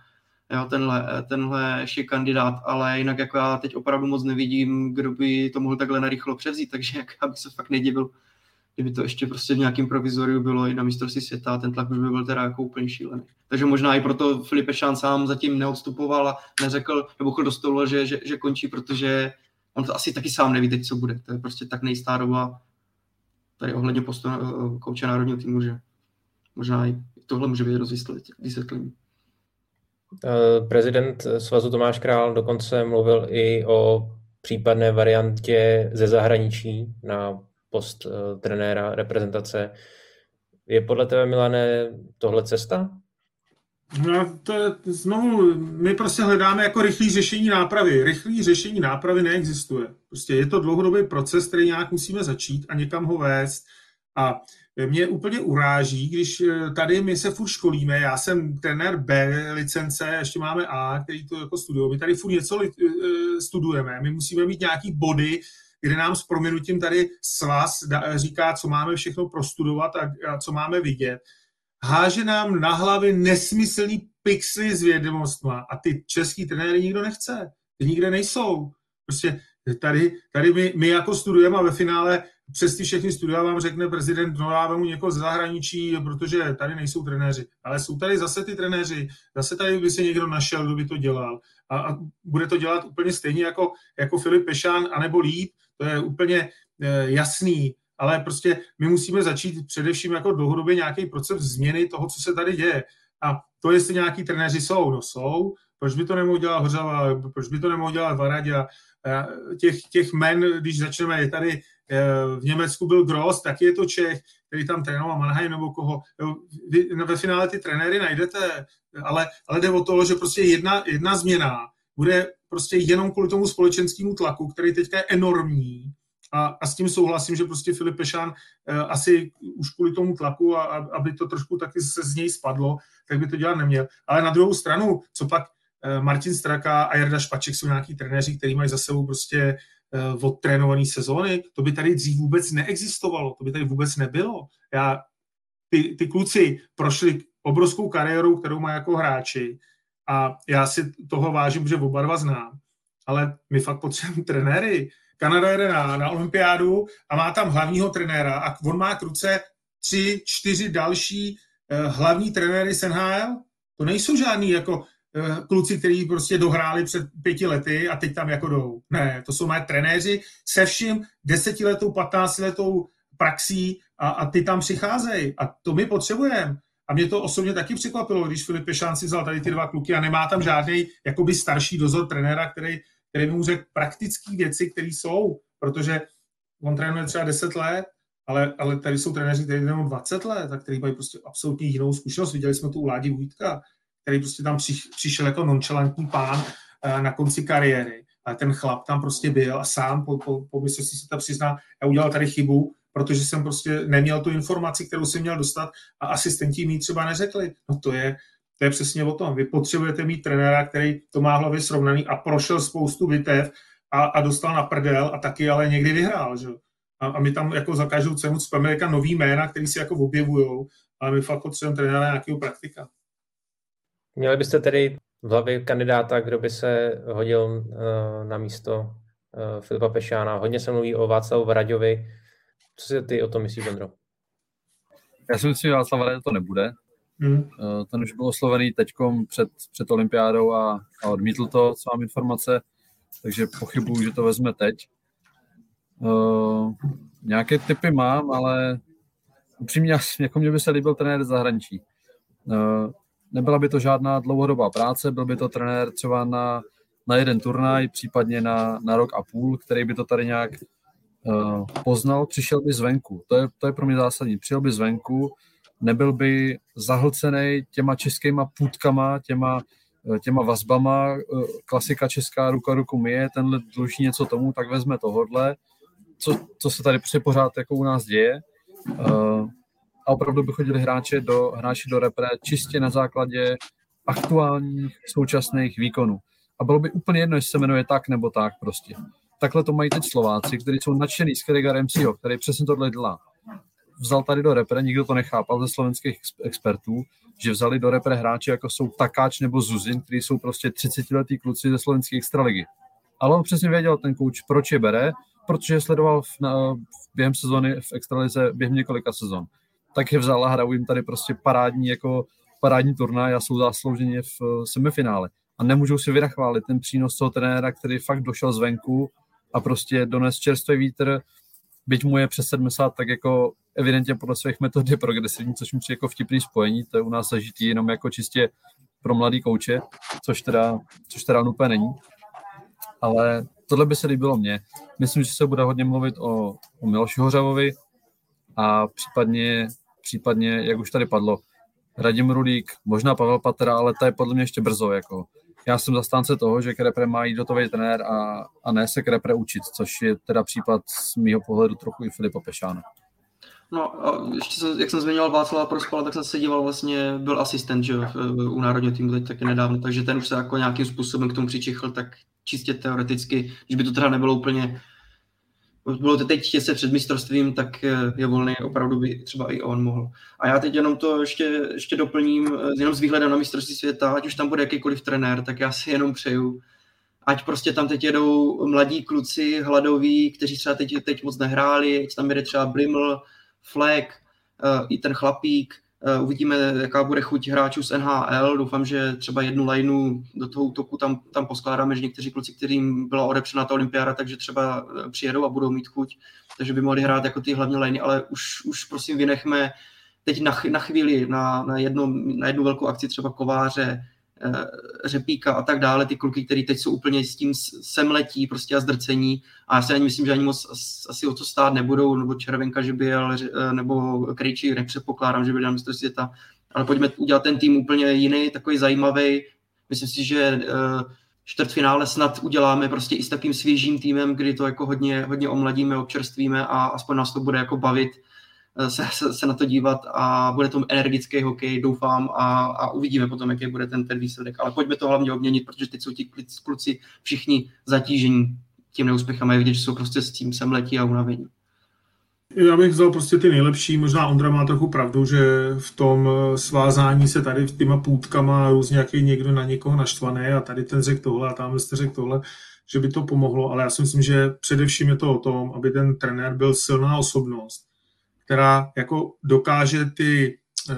Jo, tenhle, eh, tenhle ještě kandidát, ale jinak jako já teď opravdu moc nevidím, kdo by to mohl takhle narychlo převzít, takže jak já se fakt nedivil, kdyby to ještě prostě v nějakém provizoriu bylo i na mistrovství světa, ten tlak už by byl teda jako úplně šílený. Takže možná i proto Filip Šán sám zatím neodstupoval a neřekl, nebo chod do stolu, že, že, že, končí, protože on to asi taky sám neví teď, co bude. To je prostě tak nejistá doba tady ohledně postu eh, kouče národního týmu, že možná i tohle může být vysvětlení. Eh, prezident svazu Tomáš Král dokonce mluvil i o případné variantě ze zahraničí na post eh, trenéra reprezentace. Je podle tebe, Milane, tohle cesta? No, to je, znovu, my prostě hledáme jako rychlý řešení nápravy. Rychlý řešení nápravy neexistuje. Prostě je to dlouhodobý proces, který nějak musíme začít a někam ho vést. A mě úplně uráží, když eh, tady my se furt školíme, já jsem trenér B licence, ještě máme A, který to jako studují, my tady furt něco eh, studujeme, my musíme mít nějaký body, kde nám s proměnutím tady svaz říká, co máme všechno prostudovat a co máme vidět háže nám na hlavy nesmyslný pixely s vědomostma a ty český trenéry nikdo nechce. Ty nikde nejsou. Prostě tady, tady my, my jako studujeme a ve finále přes ty všechny studia vám řekne prezident, no já mu někoho z zahraničí, protože tady nejsou trenéři. Ale jsou tady zase ty trenéři, zase tady by se někdo našel, kdo by to dělal. A, a bude to dělat úplně stejně jako, jako Filip Pešán, anebo líp, to je úplně e, jasný. Ale prostě my musíme začít především jako dlouhodobě nějaký proces změny toho, co se tady děje. A to, jestli nějaký trenéři jsou, no jsou, proč by to nemohl dělat Hořava, proč by to nemohl dělat Varadě, těch, těch men, když začneme, je tady Eh, v Německu byl Gross, taky je to Čech, který tam trénoval Mannheim nebo koho. Vy ve finále ty trenéry najdete, ale, ale jde o to, že prostě jedna, jedna změna bude prostě jenom kvůli tomu společenskému tlaku, který teďka je enormní, a, a s tím souhlasím, že prostě Filip Pešán e, asi už kvůli tomu tlaku, a, aby to trošku taky se z něj spadlo, tak by to dělat neměl. Ale na druhou stranu, co pak e, Martin Straka a Jarda Špaček jsou nějaký trenéři, kteří mají za sebou prostě Eh, odtrénované sezóny, to by tady dřív vůbec neexistovalo, to by tady vůbec nebylo. Já, ty, ty kluci prošli obrovskou kariérou, kterou má jako hráči a já si toho vážím, že oba dva znám, ale my fakt potřebujeme trenéry. Kanada jede na, na olympiádu a má tam hlavního trenéra a on má k ruce tři, čtyři další eh, hlavní trenéry z NHL. To nejsou žádný jako Eh, kluci, kteří prostě dohráli před pěti lety a teď tam jako jdou. Ne, to jsou moje trenéři se vším desetiletou, patnáctiletou praxí a, a ty tam přicházejí. A to my potřebujeme. A mě to osobně taky překvapilo, když Filip Pešán si vzal tady ty dva kluky a nemá tam žádný jakoby starší dozor trenéra, který, který mu řekl praktické věci, které jsou, protože on trénuje třeba 10 let, ale, ale tady jsou trenéři, kteří trénují 20 let a kteří mají prostě absolutně jinou zkušenost. Viděli jsme tu u Ládi Vůjtka, který prostě tam přišel jako nonchalantní pán eh, na konci kariéry. Ale ten chlap tam prostě byl a sám po, po, po si se to přizná, já udělal tady chybu, protože jsem prostě neměl tu informaci, kterou jsem měl dostat a asistenti mi třeba neřekli. No to je, to je přesně o tom. Vy potřebujete mít trenéra, který to má hlavě srovnaný a prošel spoustu bitev a, a dostal na prdel a taky ale někdy vyhrál. Že? A, a my tam jako za každou cenu cpeme nový jména, který si jako objevují, ale my fakt potřebujeme trenéra nějakého praktika. Měli byste tedy v hlavě kandidáta, kdo by se hodil uh, na místo uh, Filipa Pešána. Hodně se mluví o Václavu Vraďovi. Co si ty o tom myslíš, Ondro? Já si myslím, že Václav Vraďo to nebude. Uh, ten už byl oslovený teď před, před olympiádou a, a odmítl to, co mám informace, takže pochybuju, že to vezme teď. Uh, nějaké typy mám, ale upřímně, jako mě by se líbil trenér zahraničí. Uh, nebyla by to žádná dlouhodobá práce, byl by to trenér třeba na, na jeden turnaj, případně na, na rok a půl, který by to tady nějak uh, poznal, přišel by zvenku. To je, to je pro mě zásadní. Přišel by zvenku, nebyl by zahlcený těma českýma půdkama, těma, eh, těma vazbama, eh, klasika česká ruka ruku myje, tenhle dluží něco tomu, tak vezme tohodle, co, co se tady pořád jako u nás děje. Uh, a opravdu by chodili hráči do, hráči do repre čistě na základě aktuálních současných výkonů. A bylo by úplně jedno, jestli se jmenuje tak nebo tak prostě. Takhle to mají teď Slováci, kteří jsou nadšený z Kerriga MCO, který přesně tohle dělá. Vzal tady do repre, nikdo to nechápal ze slovenských expertů, že vzali do repre hráči, jako jsou Takáč nebo Zuzin, kteří jsou prostě 30-letý kluci ze slovenské extraligy. Ale on přesně věděl ten kouč, proč je bere, protože sledoval v, na, během sezóny v extralize během několika sezon tak je vzala a hrajou jim tady prostě parádní, jako parádní turnaj a jsou záslouženě v eh, semifinále. A nemůžou si vynachválit ten přínos toho trenéra, který fakt došel zvenku a prostě dones čerstvý vítr, byť mu je přes 70, tak jako evidentně podle svých metod je progresivní, což mi přijde jako vtipný spojení, to je u nás zažitý jenom jako čistě pro mladý kouče, což teda, což teda úplně není. Ale tohle by se líbilo mně. Myslím, že se bude hodně mluvit o, o Miloši Hořavovi a případně případně, jak už tady padlo, Radim Rulík, možná Pavel Patera, ale to je podle mě ještě brzo. Jako. Já jsem zastánce toho, že Krepre má jít dotový trenér a, a ne se Krepre učit, což je teda případ z mýho pohledu trochu i Filipa Pešána. No a ještě jsem, jak jsem zmiňoval Václava Prospala, tak jsem se díval vlastně, byl asistent že, u národního týmu teď taky nedávno, takže ten už se jako nějakým způsobem k tomu přičichl, tak čistě teoreticky, když by to teda nebylo úplně bylo to teď těsně před mistrovstvím, tak je volný, opravdu by třeba i on mohl. A já teď jenom to ještě, ještě doplním, jenom s výhledem na mistrovství světa, ať už tam bude jakýkoliv trenér, tak já si jenom přeju, ať prostě tam teď jedou mladí kluci hladoví, kteří třeba teď, teď moc nehráli, ať tam jede třeba Bliml, Fleck, uh, i ten chlapík, uvidíme, jaká bude chuť hráčů z NHL, doufám, že třeba jednu lineu do toho útoku tam, tam poskládáme, že někteří kluci, kterým byla odepřena ta olympiáda, takže třeba přijedou a budou mít chuť, takže by mohli hrát jako ty hlavní liney, ale už, už prosím vynechme teď na, na chvíli, na, na, jedno, na jednu velkou akci třeba Kováře, Eh, řepíka a tak dále, ty kluky, které teď jsou úplně s tím semletí prostě a zdrcení a já si ani myslím, že ani moc asi o to stát nebudou, nebo Červenka, že by jel, eh, nebo Krejčí, nepředpokládám, že by na mistr světa, ale pojďme udělat ten tým úplně jiný, takový zajímavý. Myslím si, že eh, čtvrtfinále snad uděláme prostě i s takým svěžím týmem, kdy to jako hodně, hodně omladíme, občerstvíme a aspoň nás to bude jako bavit se, se, se na to dívat a bude to energický hokej, doufám, a, a uvidíme potom, jaký bude ten, ten výsledek. Ale pojďme to hlavně obměnit, protože teď jsou ti kluci všichni zatížení tím neúspěchem a je vidět, že jsou prostě s tím sem letí a unavení. Já bych vzal prostě ty nejlepší, možná Ondra má trochu pravdu, že v tom svázání se tady těma půdkama různě, jak je někdo na někoho naštvaný a tady ten řekl tohle a tam jste řekl tohle, že by to pomohlo, ale já si myslím, že především je to o tom, aby ten trenér byl silná osobnost, která jako dokáže ty, eh,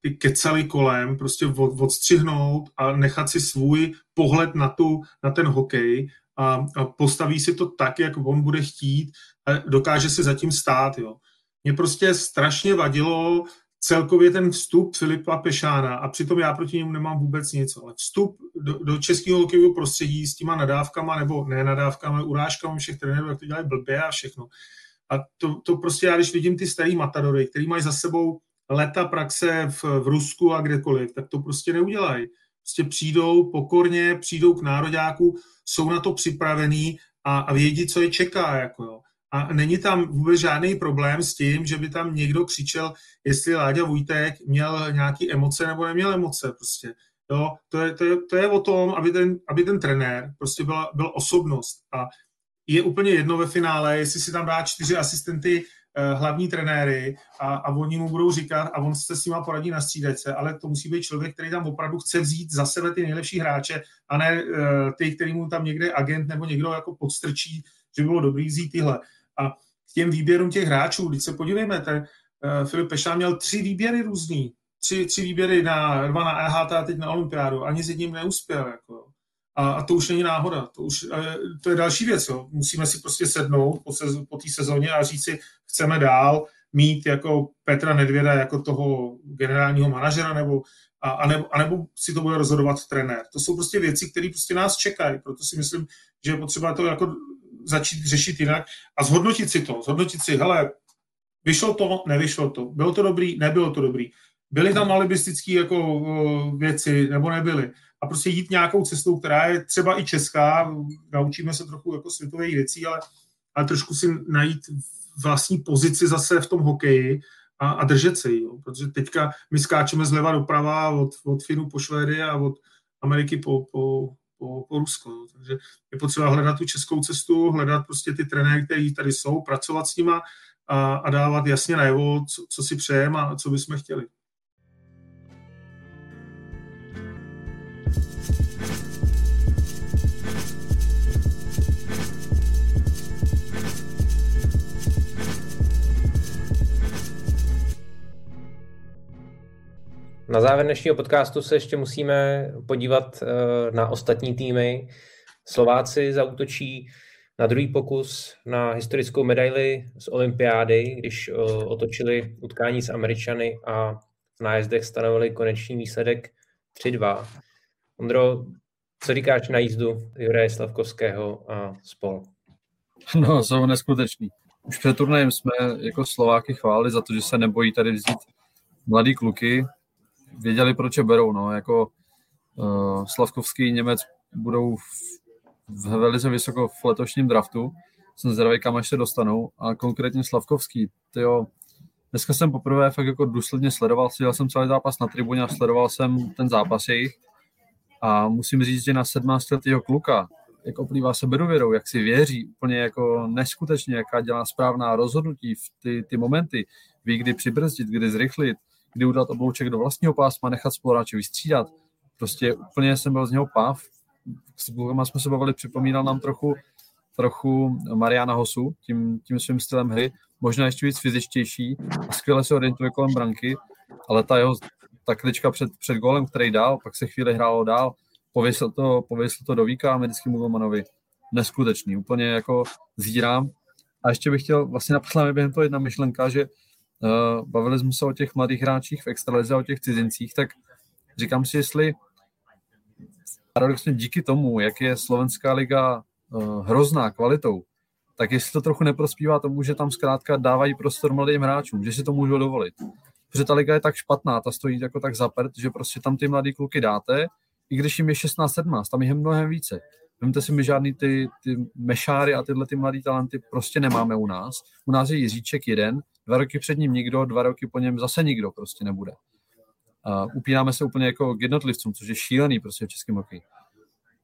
ty kecaly kolem prostě odstřihnout a nechat si svůj pohled na, tu, na ten hokej a, a postaví si to tak, jak on bude chtít a dokáže si zatím stát. Jo. Mě prostě strašně vadilo celkově ten vstup Filipa Pešána a přitom já proti němu nemám vůbec nic, ale vstup do, do českého hokejového prostředí s těma nadávkama nebo ne nadávkama, urážkami všech trenérů, jak to dělají blbě a všechno, a to, to prostě já, když vidím ty starý matadory, který mají za sebou leta praxe v, v Rusku a kdekoliv, tak to prostě neudělají. Prostě přijdou pokorně, přijdou k nároďáku, jsou na to připravení a, a vědí, co je čeká. Jako jo. A není tam vůbec žádný problém s tím, že by tam někdo křičel, jestli Láďa Vujtek měl nějaké emoce nebo neměl emoce. Prostě. Jo, to, je, to, je, to je o tom, aby ten, aby ten trenér prostě byla, byl osobnost. A je úplně jedno ve finále, jestli si tam dá čtyři asistenty eh, hlavní trenéry a, a oni mu budou říkat a on se s nima poradí na střídece, ale to musí být člověk, který tam opravdu chce vzít za sebe ty nejlepší hráče a ne uh, ty, který mu tam někde agent nebo někdo jako podstrčí, že bylo dobrý vzít tyhle. A k těm výběrům těch hráčů, když se podívejme, ten uh, Filip Pešán měl tři výběry různý, tři, tři výběry na, dva na EHT a teď na olympiádu, ani s jedním neuspěl. Jako. A, a to už není náhoda. To, už, to je další věc. Jo. Musíme si prostě sednout po, sez, po té sezóně a říct si, chceme dál mít jako Petra Nedvěda jako toho generálního manažera nebo a, a, nebo, a nebo si to bude rozhodovat trenér. To jsou prostě věci, které prostě nás čekají. Proto si myslím, že je potřeba to jako začít řešit jinak a zhodnotit si to. Zhodnotit si, hele, vyšlo to, nevyšlo to. Bylo to dobrý, nebylo to dobrý. Byly tam alibistické jako věci, nebo nebyly a prostě jít nějakou cestou, která je třeba i česká, naučíme se trochu jako světových věcí, ale, ale trošku si najít vlastní pozici zase v tom hokeji a, a držet se jí, jo. protože teďka my skáčeme zleva doprava od, od Finu po Švédy a od Ameriky po, po, po, po Rusko. Jo. Takže je potřeba hledat tu českou cestu, hledat prostě ty trenéry, kteří tady jsou, pracovat s nima a, a dávat jasně najevo, co, co si přejeme a co bychom chtěli. Na závěr dnešního podcastu se ještě musíme podívat eh, na ostatní týmy. Slováci zautočí na druhý pokus na historickou medaili z olympiády, když eh, otočili utkání s Američany a v nájezdech stanovili konečný výsledek 3-2. Ondro, co říkáš na jízdu Juraje Slavkovského a spol? No, jsou neskuteční. Už před turnajem jsme jako Slováky chválili za to, že se nebojí tady vzít mladý kluky, věděli, proč je berou. No. Jako uh, Slavkovský Němec budou v, v velice vysoko v letošním draftu. Jsem zvědavý, kam až se dostanou. A konkrétně Slavkovský, tyjo, dneska jsem poprvé fakt jako důsledně sledoval, sledoval jsem celý zápas na tribuně a sledoval jsem ten zápas jejich. A musím říct, že na 17 letého kluka, jak oplývá se bedověrou, jak si věří, úplně jako neskutečně, jaká dělá správná rozhodnutí v ty, ty momenty, ví, kdy přibrzdit, kdy zrychlit, kdy udělat oblouček do vlastního pásma, nechat spoluhráče vystřídat. Prostě úplně jsem byl z něho pav s Bulgama jsme se bavili, připomínal nám trochu, trochu Mariana Hosu tím, tím svým stylem hry, možná ještě víc fyzičtější a skvěle se orientuje kolem branky, ale ta jeho ta klička před, před golem, který dál, pak se chvíli hrálo dál, pověsil to, pověsil to do víka americkému golmanovi. Neskutečný, úplně jako zírám. A ještě bych chtěl, vlastně napadla mi během toho jedna myšlenka, že bavili jsme se o těch mladých hráčích v extralize, o těch cizincích, tak říkám si, jestli paradoxně díky tomu, jak je slovenská liga uh, hrozná kvalitou, tak jestli to trochu neprospívá tomu, že tam zkrátka dávají prostor mladým hráčům, že si to můžou dovolit. Protože ta liga je tak špatná, ta stojí jako tak zapert, že prostě tam ty mladý kluky dáte, i když jim je 16-17, tam je mnohem více. Vemte si, my žádný ty, ty mešáry a tyhle ty mladý talenty prostě nemáme u nás. U nás je Jiříček jeden, dva roky před ním nikdo, dva roky po něm zase nikdo prostě nebude. A upínáme se úplně jako k jednotlivcům, což je šílený prostě v českém hokeji.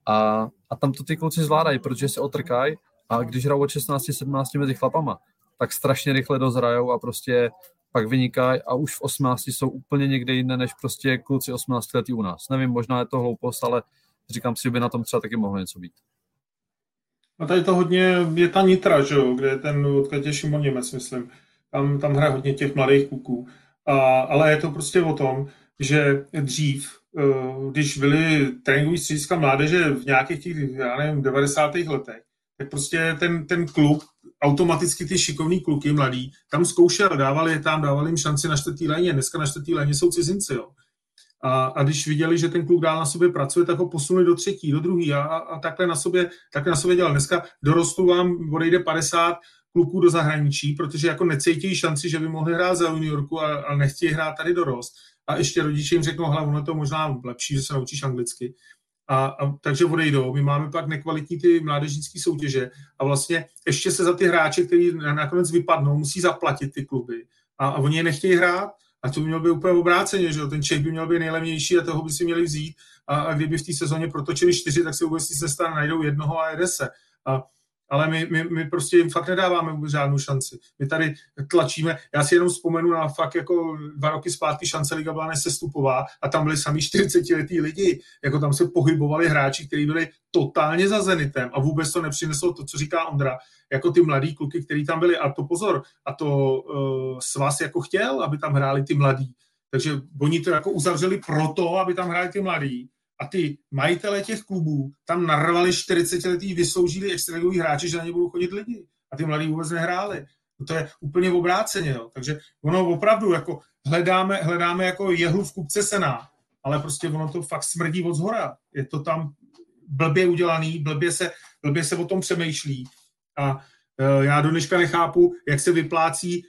A, a tam to ty kluci zvládají, protože se otrkají a když hrajou od 16-17 mezi chlapama, tak strašně rychle dozrajou a prostě pak vynikají a už v 18 jsou úplně někde jinde, než prostě kluci 18 letí u nás. Nevím, možná je to hloupost, ale říkám si, že by na tom třeba taky mohlo něco být. A tady to hodně je ta Nitra, že jo, kde je ten odkud je Šimon Němec, myslím. Tam, tam hraje hodně těch mladých kluků. A, ale je to prostě o tom, že dřív, eh, když byly tréninkový střediska mládeže v nějakých těch, já nevím, 90. letech, tak prostě ten, ten klub, automaticky ty šikovní kluky mladí, tam zkoušel, dávali je tam, dávali jim šanci na čtvrtý léně, dneska na čtvrtý léně jsou cizinci, jo. A, a když viděli, že ten kluk dál na sobě pracuje, tak ho posunuli do třetí, do druhý a, a takhle, na sobě, takhle na sobě dělal. Dneska dorostu vám odejde 50 kluků do zahraničí, protože jako necítí šanci, že by mohli hrát za juniorku a, a nechtějí hrát tady dorost. A ještě rodiče jim řeknou, hlavně ono to možná lepší, že se naučíš anglicky. A, a, takže odejdou. My máme pak nekvalitní ty mládežnické soutěže a vlastně ještě se za ty hráče, kteří nakonec vypadnou, musí zaplatit ty kluby. A, a oni je nechtějí hrát, a to by mělo být úplně obráceně, že ten Čech by měl být nejlevnější a toho by si měli vzít. A, a kdyby v té sezóně protočili čtyři, tak se vůbec se stane, najdou jednoho a jede se. A, ale my, my, my prostě jim fakt nedáváme vůbec žádnou šanci. My tady tlačíme, já si jenom vzpomenu na fakt jako dva roky zpátky šance Liga byla nesestupová a tam byli sami 40 letý lidi, jako tam se pohybovali hráči, kteří byli totálně za Zenitem a vůbec to nepřineslo to, co říká Ondra, jako ty mladí kluky, kteří tam byli. A to pozor, a to uh, svaz jako chtěl, aby tam hráli ty mladí. Takže oni to jako uzavřeli proto, aby tam hráli ty mladí a ty majitele těch klubů tam narvali 40 letý vysloužilí extraligový hráči, že na ně budou chodit lidi. A ty mladí vůbec nehráli. No to je úplně obráceně. Jo. Takže ono opravdu jako hledáme, hledáme jako jehlu v kupce sena, ale prostě ono to fakt smrdí od zhora. Je to tam blbě udělaný, blbě se, blbě se o tom přemýšlí. A e, já do dneška nechápu, jak se vyplácí e,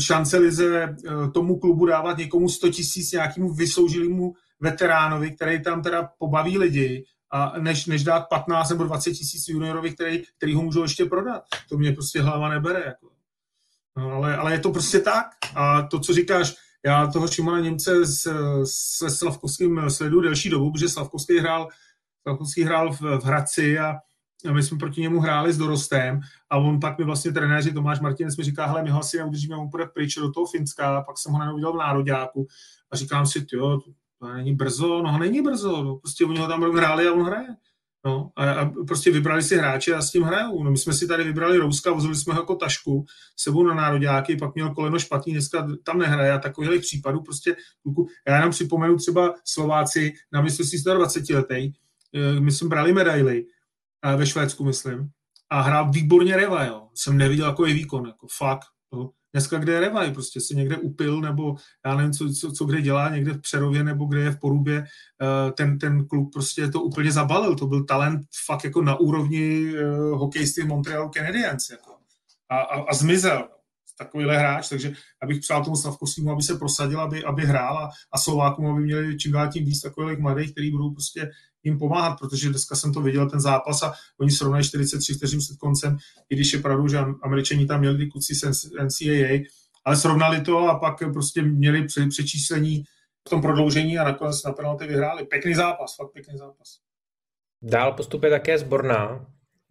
šance lize e, tomu klubu dávat někomu 100 tisíc nějakému vysloužilému veteránovi, který tam teda pobaví lidi, a než, než dát 15 nebo 20 tisíc juniorovi, který, který ho můžou ještě prodat. To mě prostě hlava nebere. Jako. No, ale, ale je to prostě tak. A to, co říkáš, já toho Šimona Němce s, se Slavkovským sledu delší dobu, protože Slavkovský hrál, Slavkovský hrál v, v Hradci a my jsme proti němu hráli s dorostem a on pak mi vlastně trenéři Tomáš Martinec mi říká, hele, my ho asi neudržíme, on půjde pryč do toho Finska, a pak jsem ho najednou viděl v nároďáku a říkám si, jo, to není brzo, no není brzo, no, prostě oni ho tam hráli a on hraje. No, a, a, prostě vybrali si hráče a s tím hrajou. No, my jsme si tady vybrali Rouska, vozili jsme ho jako tašku sebou na nároďáky, pak měl koleno špatný, dneska tam nehraje a takových případů prostě, já jenom připomenu třeba Slováci na mistrovství 20 letý, eh, my jsme brali medaily eh, ve Švédsku, myslím, a hrál výborně Reva, jo. Jsem neviděl, je výkon, jako fakt. Jo. Dneska kde je Revaj, prostě si někde upil, nebo já nevím, co, co, co kde dělá, někde v Přerově, nebo kde je v Porubě, eh, ten, ten klub prostě to úplně zabalil, to byl talent fakt jako na úrovni uh, hokejisty Montreal Canadiens, jako. A, a, a zmizel. Takovýhle hráč, takže abych přál tomu Slavkovskému, aby se prosadil, aby, aby hrál a, a Slovákům, aby měli čím dál tím víc takových mladých, kteří budou prostě jim pomáhat, protože dneska jsem to viděl, ten zápas a oni srovnají 43 vteřin před koncem, i když je pravdu, že američani tam měli ty kluci z NCAA, ale srovnali to a pak prostě měli přečíslení v tom prodloužení a nakonec na penalty vyhráli. Pěkný zápas, fakt pěkný zápas. Dál postupuje také zborná.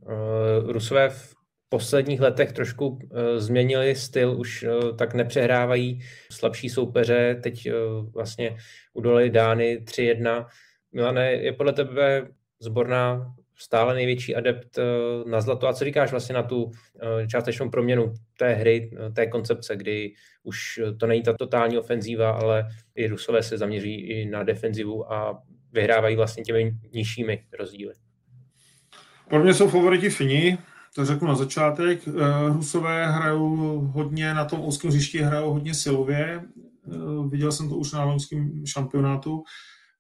Eh, Rusové v posledních letech trošku uh, změnili styl, už uh, tak nepřehrávají slabší soupeře, teď vlastně udolali Dány 3-1. Milane, je podle tebe zborná stále největší adept eh, na zlato. A co říkáš vlastně na tu eh, částečnou proměnu té hry, eh, té koncepce, kdy už to není ta totální ofenzíva, ale i Rusové se zaměří i na defenzivu a vyhrávají vlastně těmi nižšími rozdíly. Pro mě jsou favoriti Fini, to řeknu na začátek. Rusové hrajou hodně na tom úzkém hřišti, hrajou hodně silově. Viděl jsem to už na loňském šampionátu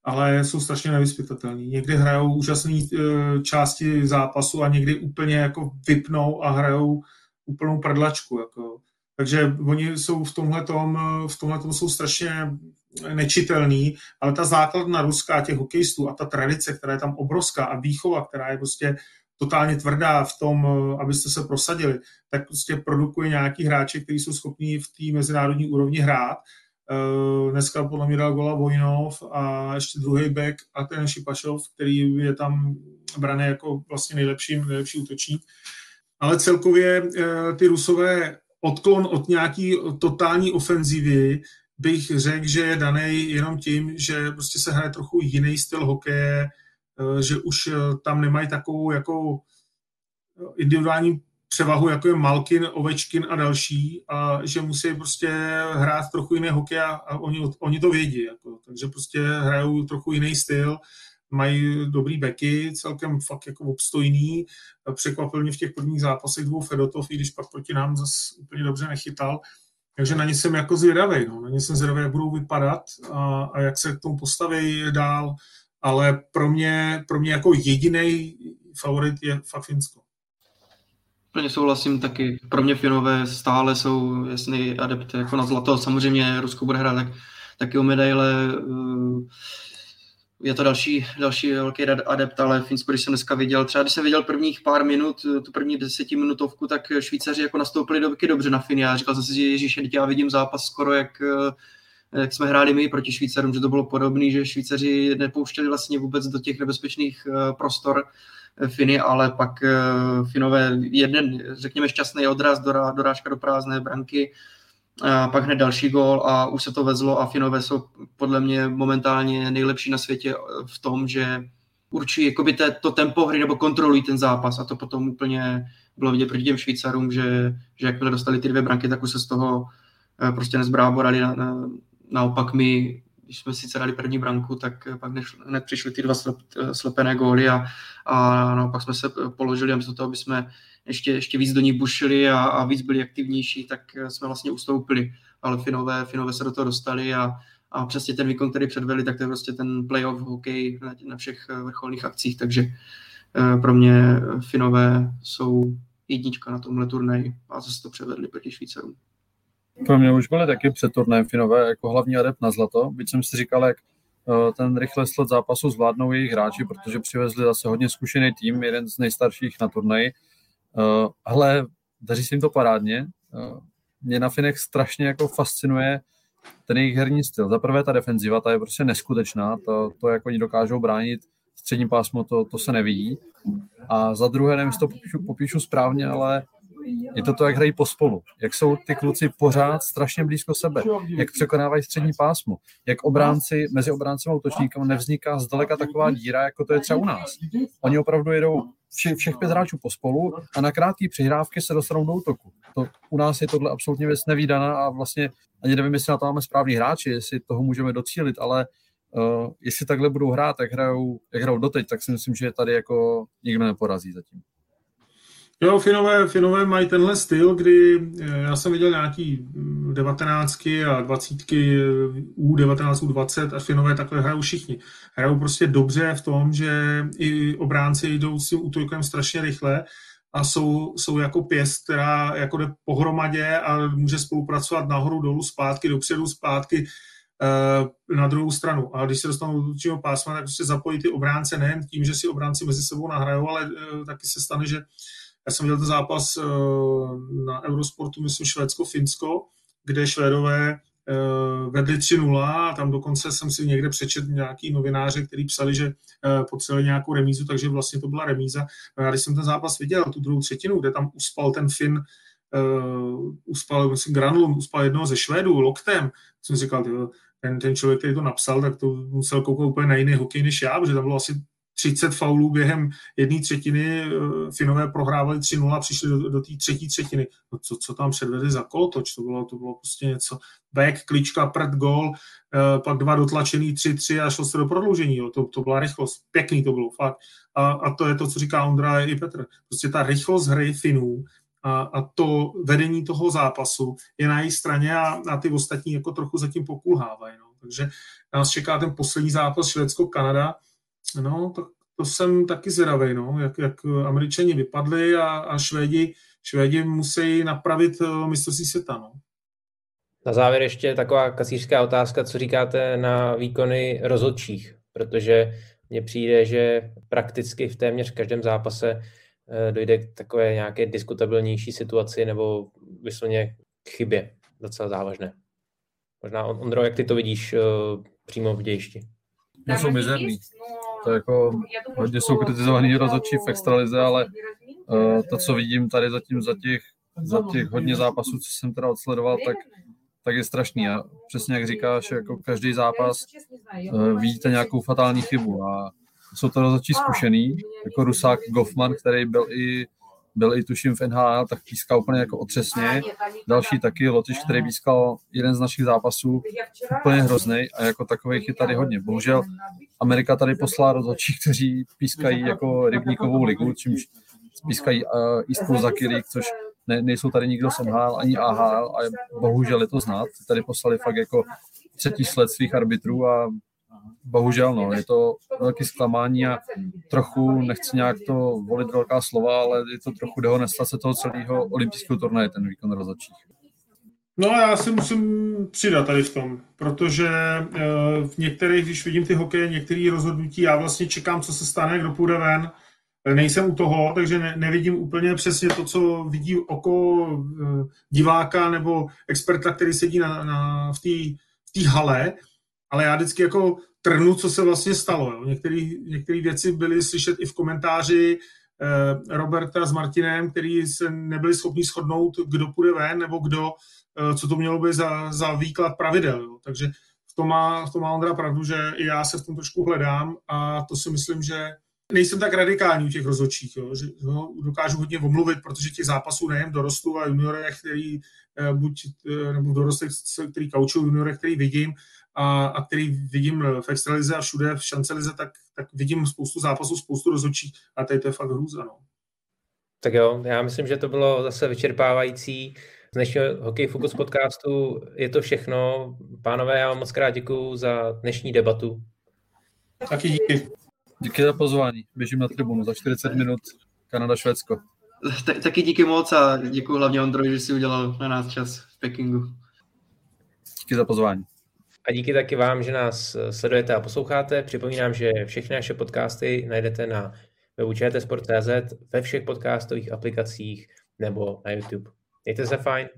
ale jsou strašně nevyspytatelní. Někdy hrajou úžasné e, části zápasu a někdy úplně jako vypnou a hrajou úplnou prdlačku. Jako. Takže oni jsou v tomhle v tomhletom jsou strašně nečitelný, ale ta základna ruská těch hokejistů a ta tradice, která je tam obrovská a výchova, která je prostě totálně tvrdá v tom, e, abyste se prosadili, tak prostě produkuje nějaký hráči, kteří jsou schopní v té mezinárodní úrovni hrát dneska podle mě dal gola Vojnov a ještě druhý back a ten Šipašov, který je tam braný jako vlastně nejlepší, nejlepší útočník. Ale celkově uh, ty Rusové odklon od nějaký totální ofenzivy bych řekl, že je daný jenom tím, že prostě se hraje trochu jiný styl hokeje, uh, že už tam nemají takovou jako individuální převahu, jako je Malkin, Ovečkin a další, a že musí prostě hrát trochu jiný hokej a, oni, oni to vědí. Jako. Takže prostě hrajou trochu jiný styl, mají dobrý beky, celkem fakt jako obstojný. Překvapil mě v těch prvních zápasech dvou Fedotov, i když pak proti nám zase úplně dobře nechytal. Takže na ně jsem jako zvědavý. No. Na ně jsem zvědavý, jak budou vypadat a, a jak se k tomu postaví dál. Ale pro mě, pro mě jako jediný favorit je fakt Finsko. Plně souhlasím taky. Pro mě Finové stále jsou jasný adept jako na zlato. Samozřejmě Rusko bude hrát tak, taky o medaile. Eh, je to další, další velký adept, ale Finsko, když jsem dneska viděl, třeba když jsem viděl prvních pár minut, tu první desetiminutovku, tak Švýcaři jako nastoupili doby dobře na Finy. Já říkal jsem si, že Ježíš, já vidím zápas skoro jak, eh, jak jsme hráli my proti Švýcarům, že to bylo podobné, že Švýcaři nepouštěli vlastně vůbec do těch nebezpečných eh, prostor Finy, ale pak eh, Finové jeden, řekněme, šťastný odraz, dorážka do prázdné branky, a pak hned další gól a už se to vezlo a Finové jsou podle mě momentálně nejlepší na světě v tom, že určují jakoby te, to tempo hry nebo kontrolují ten zápas a to potom úplně bylo vidět proti těm Švýcarům, že, že jakmile dostali ty dvě branky, tak už se z toho eh, prostě nezbráborali. Na, na, naopak my když jsme sice dali první branku, tak pak hned přišly ty dva slepené góly a, a no, pak jsme se položili a místo toho, aby jsme ještě, ještě víc do ní bušili a, a víc byli aktivnější, tak jsme vlastně ustoupili. Ale Finové, Finové se do toho dostali a, a přesně ten výkon, který předvedli, tak to je prostě ten playoff hokej na, na všech vrcholných akcích, takže eh, pro mě Finové jsou jednička na tomhle turnaji a zase to převedli proti Švýcarům. Pro mě už byly taky před turnajem Finové jako hlavní adept na zlato, byť jsem si říkal, jak eh, ten rychle sled zápasu zvládnou jejich hráči, protože přivezli zase hodně zkušený tým, jeden z nejstarších na turnaji, eh, ale daří se jim to parádně. Eh, mě na Finech strašně jako fascinuje ten jejich herní styl. Za prvé ta defenziva, ta je prostě neskutečná, to, to jak oni dokážou bránit střední pásmo, to, to se nevidí. A za druhé, nevím, jestli to popíšu, popíšu správně, ale je to to, jak hrají pospolu, jak jsou ty kluci pořád strašně blízko sebe, jak překonávají střední pásmo, jak obránci, mezi obráncem a útočníkem nevzniká zdaleka taková díra, jako to je třeba u nás. Oni opravdu jedou vše, všech pět hráčů pospolu a na krátké přihrávky se dostanou do útoku. To, u nás je tohle absolutně věc nevýdaná a vlastně ani nevím, jestli na to máme správný hráči, jestli toho můžeme docílit, ale uh, jestli takhle budou hrát, jak hrajou, jak hrajou doteď, tak si myslím, že tady jako nikdo neporazí zatím. Jo, Finové, Finové mají tenhle styl, kdy eh, já jsem viděl nějaký 19 a 20 U, 19, U20 a Finové takhle hrajou všichni. Hrajou prostě dobře v tom, že i obránci jdou s tím útokem strašně rychle a jsou, jsou jako pěst, která jako jde pohromadě a může spolupracovat nahoru, dolů, zpátky, dopředu, zpátky eh, na druhou stranu. A když se dostanou do útočního pásma, tak prostě zapojí ty obránce nejen tím, že si obránci mezi sebou nahrajou, ale eh, taky se stane, že já jsem viděl ten zápas eh, na Eurosportu, myslím Švédsko-Finsko, kde Švédové eh, vedli 3-0 a tam dokonce jsem si někde přečet nějaký novináři, kteří psali, že eh, potřebovali nějakou remízu, takže vlastně to byla remíza. No já když jsem ten zápas viděl, tu druhou třetinu, kde tam uspal ten Fin, uh, uspal, myslím, Granlund, uspal jednoho ze Švédů loktem, jsem říkal, ten, ten člověk, který to napsal, tak to musel koukat úplně na jiný hokej než já, protože tam bylo asi 30 faulů během jedné třetiny, eh, Finové prohrávali 3-0 a přišli do, do té třetí třetiny. No co, co tam předvedli za kolotoč, to bylo, to bylo prostě něco. Back, klička, prd, gol, eh, pak dva dotlačený 3-3 a šlo se do prodloužení. Jo. To, to byla rychlost, pěkný to bylo, fakt. A, a to je to, co říká Ondra i Petr. Prostě ta rychlost hry Finů a, a to vedení toho zápasu je na její straně a, a ty ostatní jako trochu zatím pokulhávají. No. Takže nás čeká ten poslední zápas Švédsko-Kanada, No, tak to jsem taky zvědavý, no, jak, jak američani vypadli a, a Švédi, Švédi musí napravit eh, mistrovství světa. No. Na závěr ještě taková kasířská otázka, co říkáte na výkony rozhodčích, protože mně přijde, že prakticky v téměř každém zápase eh, dojde k takové nějaké diskutabilnější situaci nebo vysloně k chybě docela závažné. Možná, Ondro, jak ty to vidíš eh, přímo v dějišti? No, jsou mizerný. To jako hodně jsou kritizovaný rozhodčí v extralize, ale uh, to, co vidím tady zatím za těch, za těch hodně zápasů, co jsem teda odsledoval, tak, tak je strašný. A přesně jak říkáš, jako každý zápas uh, vidíte nějakou fatální chybu a jsou to rozhodčí zkušený, jako Rusák Goffman, který byl i byl i tuším v NHL, tak pískal úplně jako otřesně. Další taky Lotyš, který pískal jeden z našich zápasů, úplně hrozný a jako takových je tady hodně. Bohužel Amerika tady poslala rozhodčí, kteří pískají jako rybníkovou ligu, čímž pískají uh, East Coast což ne, nejsou tady nikdo z NHL ani AHL a bohužel je to znát. Tady poslali fakt jako třetí sled svých arbitrů a bohužel, no, je to velký zklamání a trochu, nechci nějak to volit velká slova, ale je to trochu dehonestace toho celého olympijského turnaje, ten výkon rozhodčích. No já si musím přidat tady v tom, protože eh, v některých, když vidím ty hokeje, některé rozhodnutí, já vlastně čekám, co se stane, kdo půjde ven, nejsem u toho, takže ne, nevidím úplně přesně to, co vidí oko eh, diváka nebo experta, který sedí na, na, v té hale, ale já vždycky jako trhnu, co se vlastně stalo. Některé věci byly slyšet i v komentáři eh, Roberta s Martinem, který se nebyli schopni shodnout, kdo půjde ven, nebo kdo, eh, co to mělo být za, za výklad pravidel. Jo. Takže v tom, má, v tom má Ondra pravdu, že i já se v tom trošku hledám a to si myslím, že nejsem tak radikální u těch rozhodčích, jo, že jo, dokážu hodně omluvit, protože těch zápasů nejen dorostu a juniorech, který eh, buď, nebo dorostech, který kaučují juniorech, který vidím, a, a který vidím v extralize a všude v šancelize, tak, tak vidím spoustu zápasů, spoustu rozhodčích a tady to je fakt hrůza. No. Tak jo, já myslím, že to bylo zase vyčerpávající. Z dnešního Hokej Focus podcastu je to všechno. Pánové, já vám moc krát děkuju za dnešní debatu. Taky díky. Díky za pozvání. Běžím na tribunu za 40 minut Kanada-Švédsko. Taky díky moc a děkuji hlavně Ondrovi, že si udělal na nás čas v Pekingu. Díky za pozvání. A díky taky vám, že nás eh, sledujete a posloucháte. Připomínám, že všechny naše podcasty najdete na webu ve všech podcastových aplikacích nebo na YouTube. Mějte se fajn.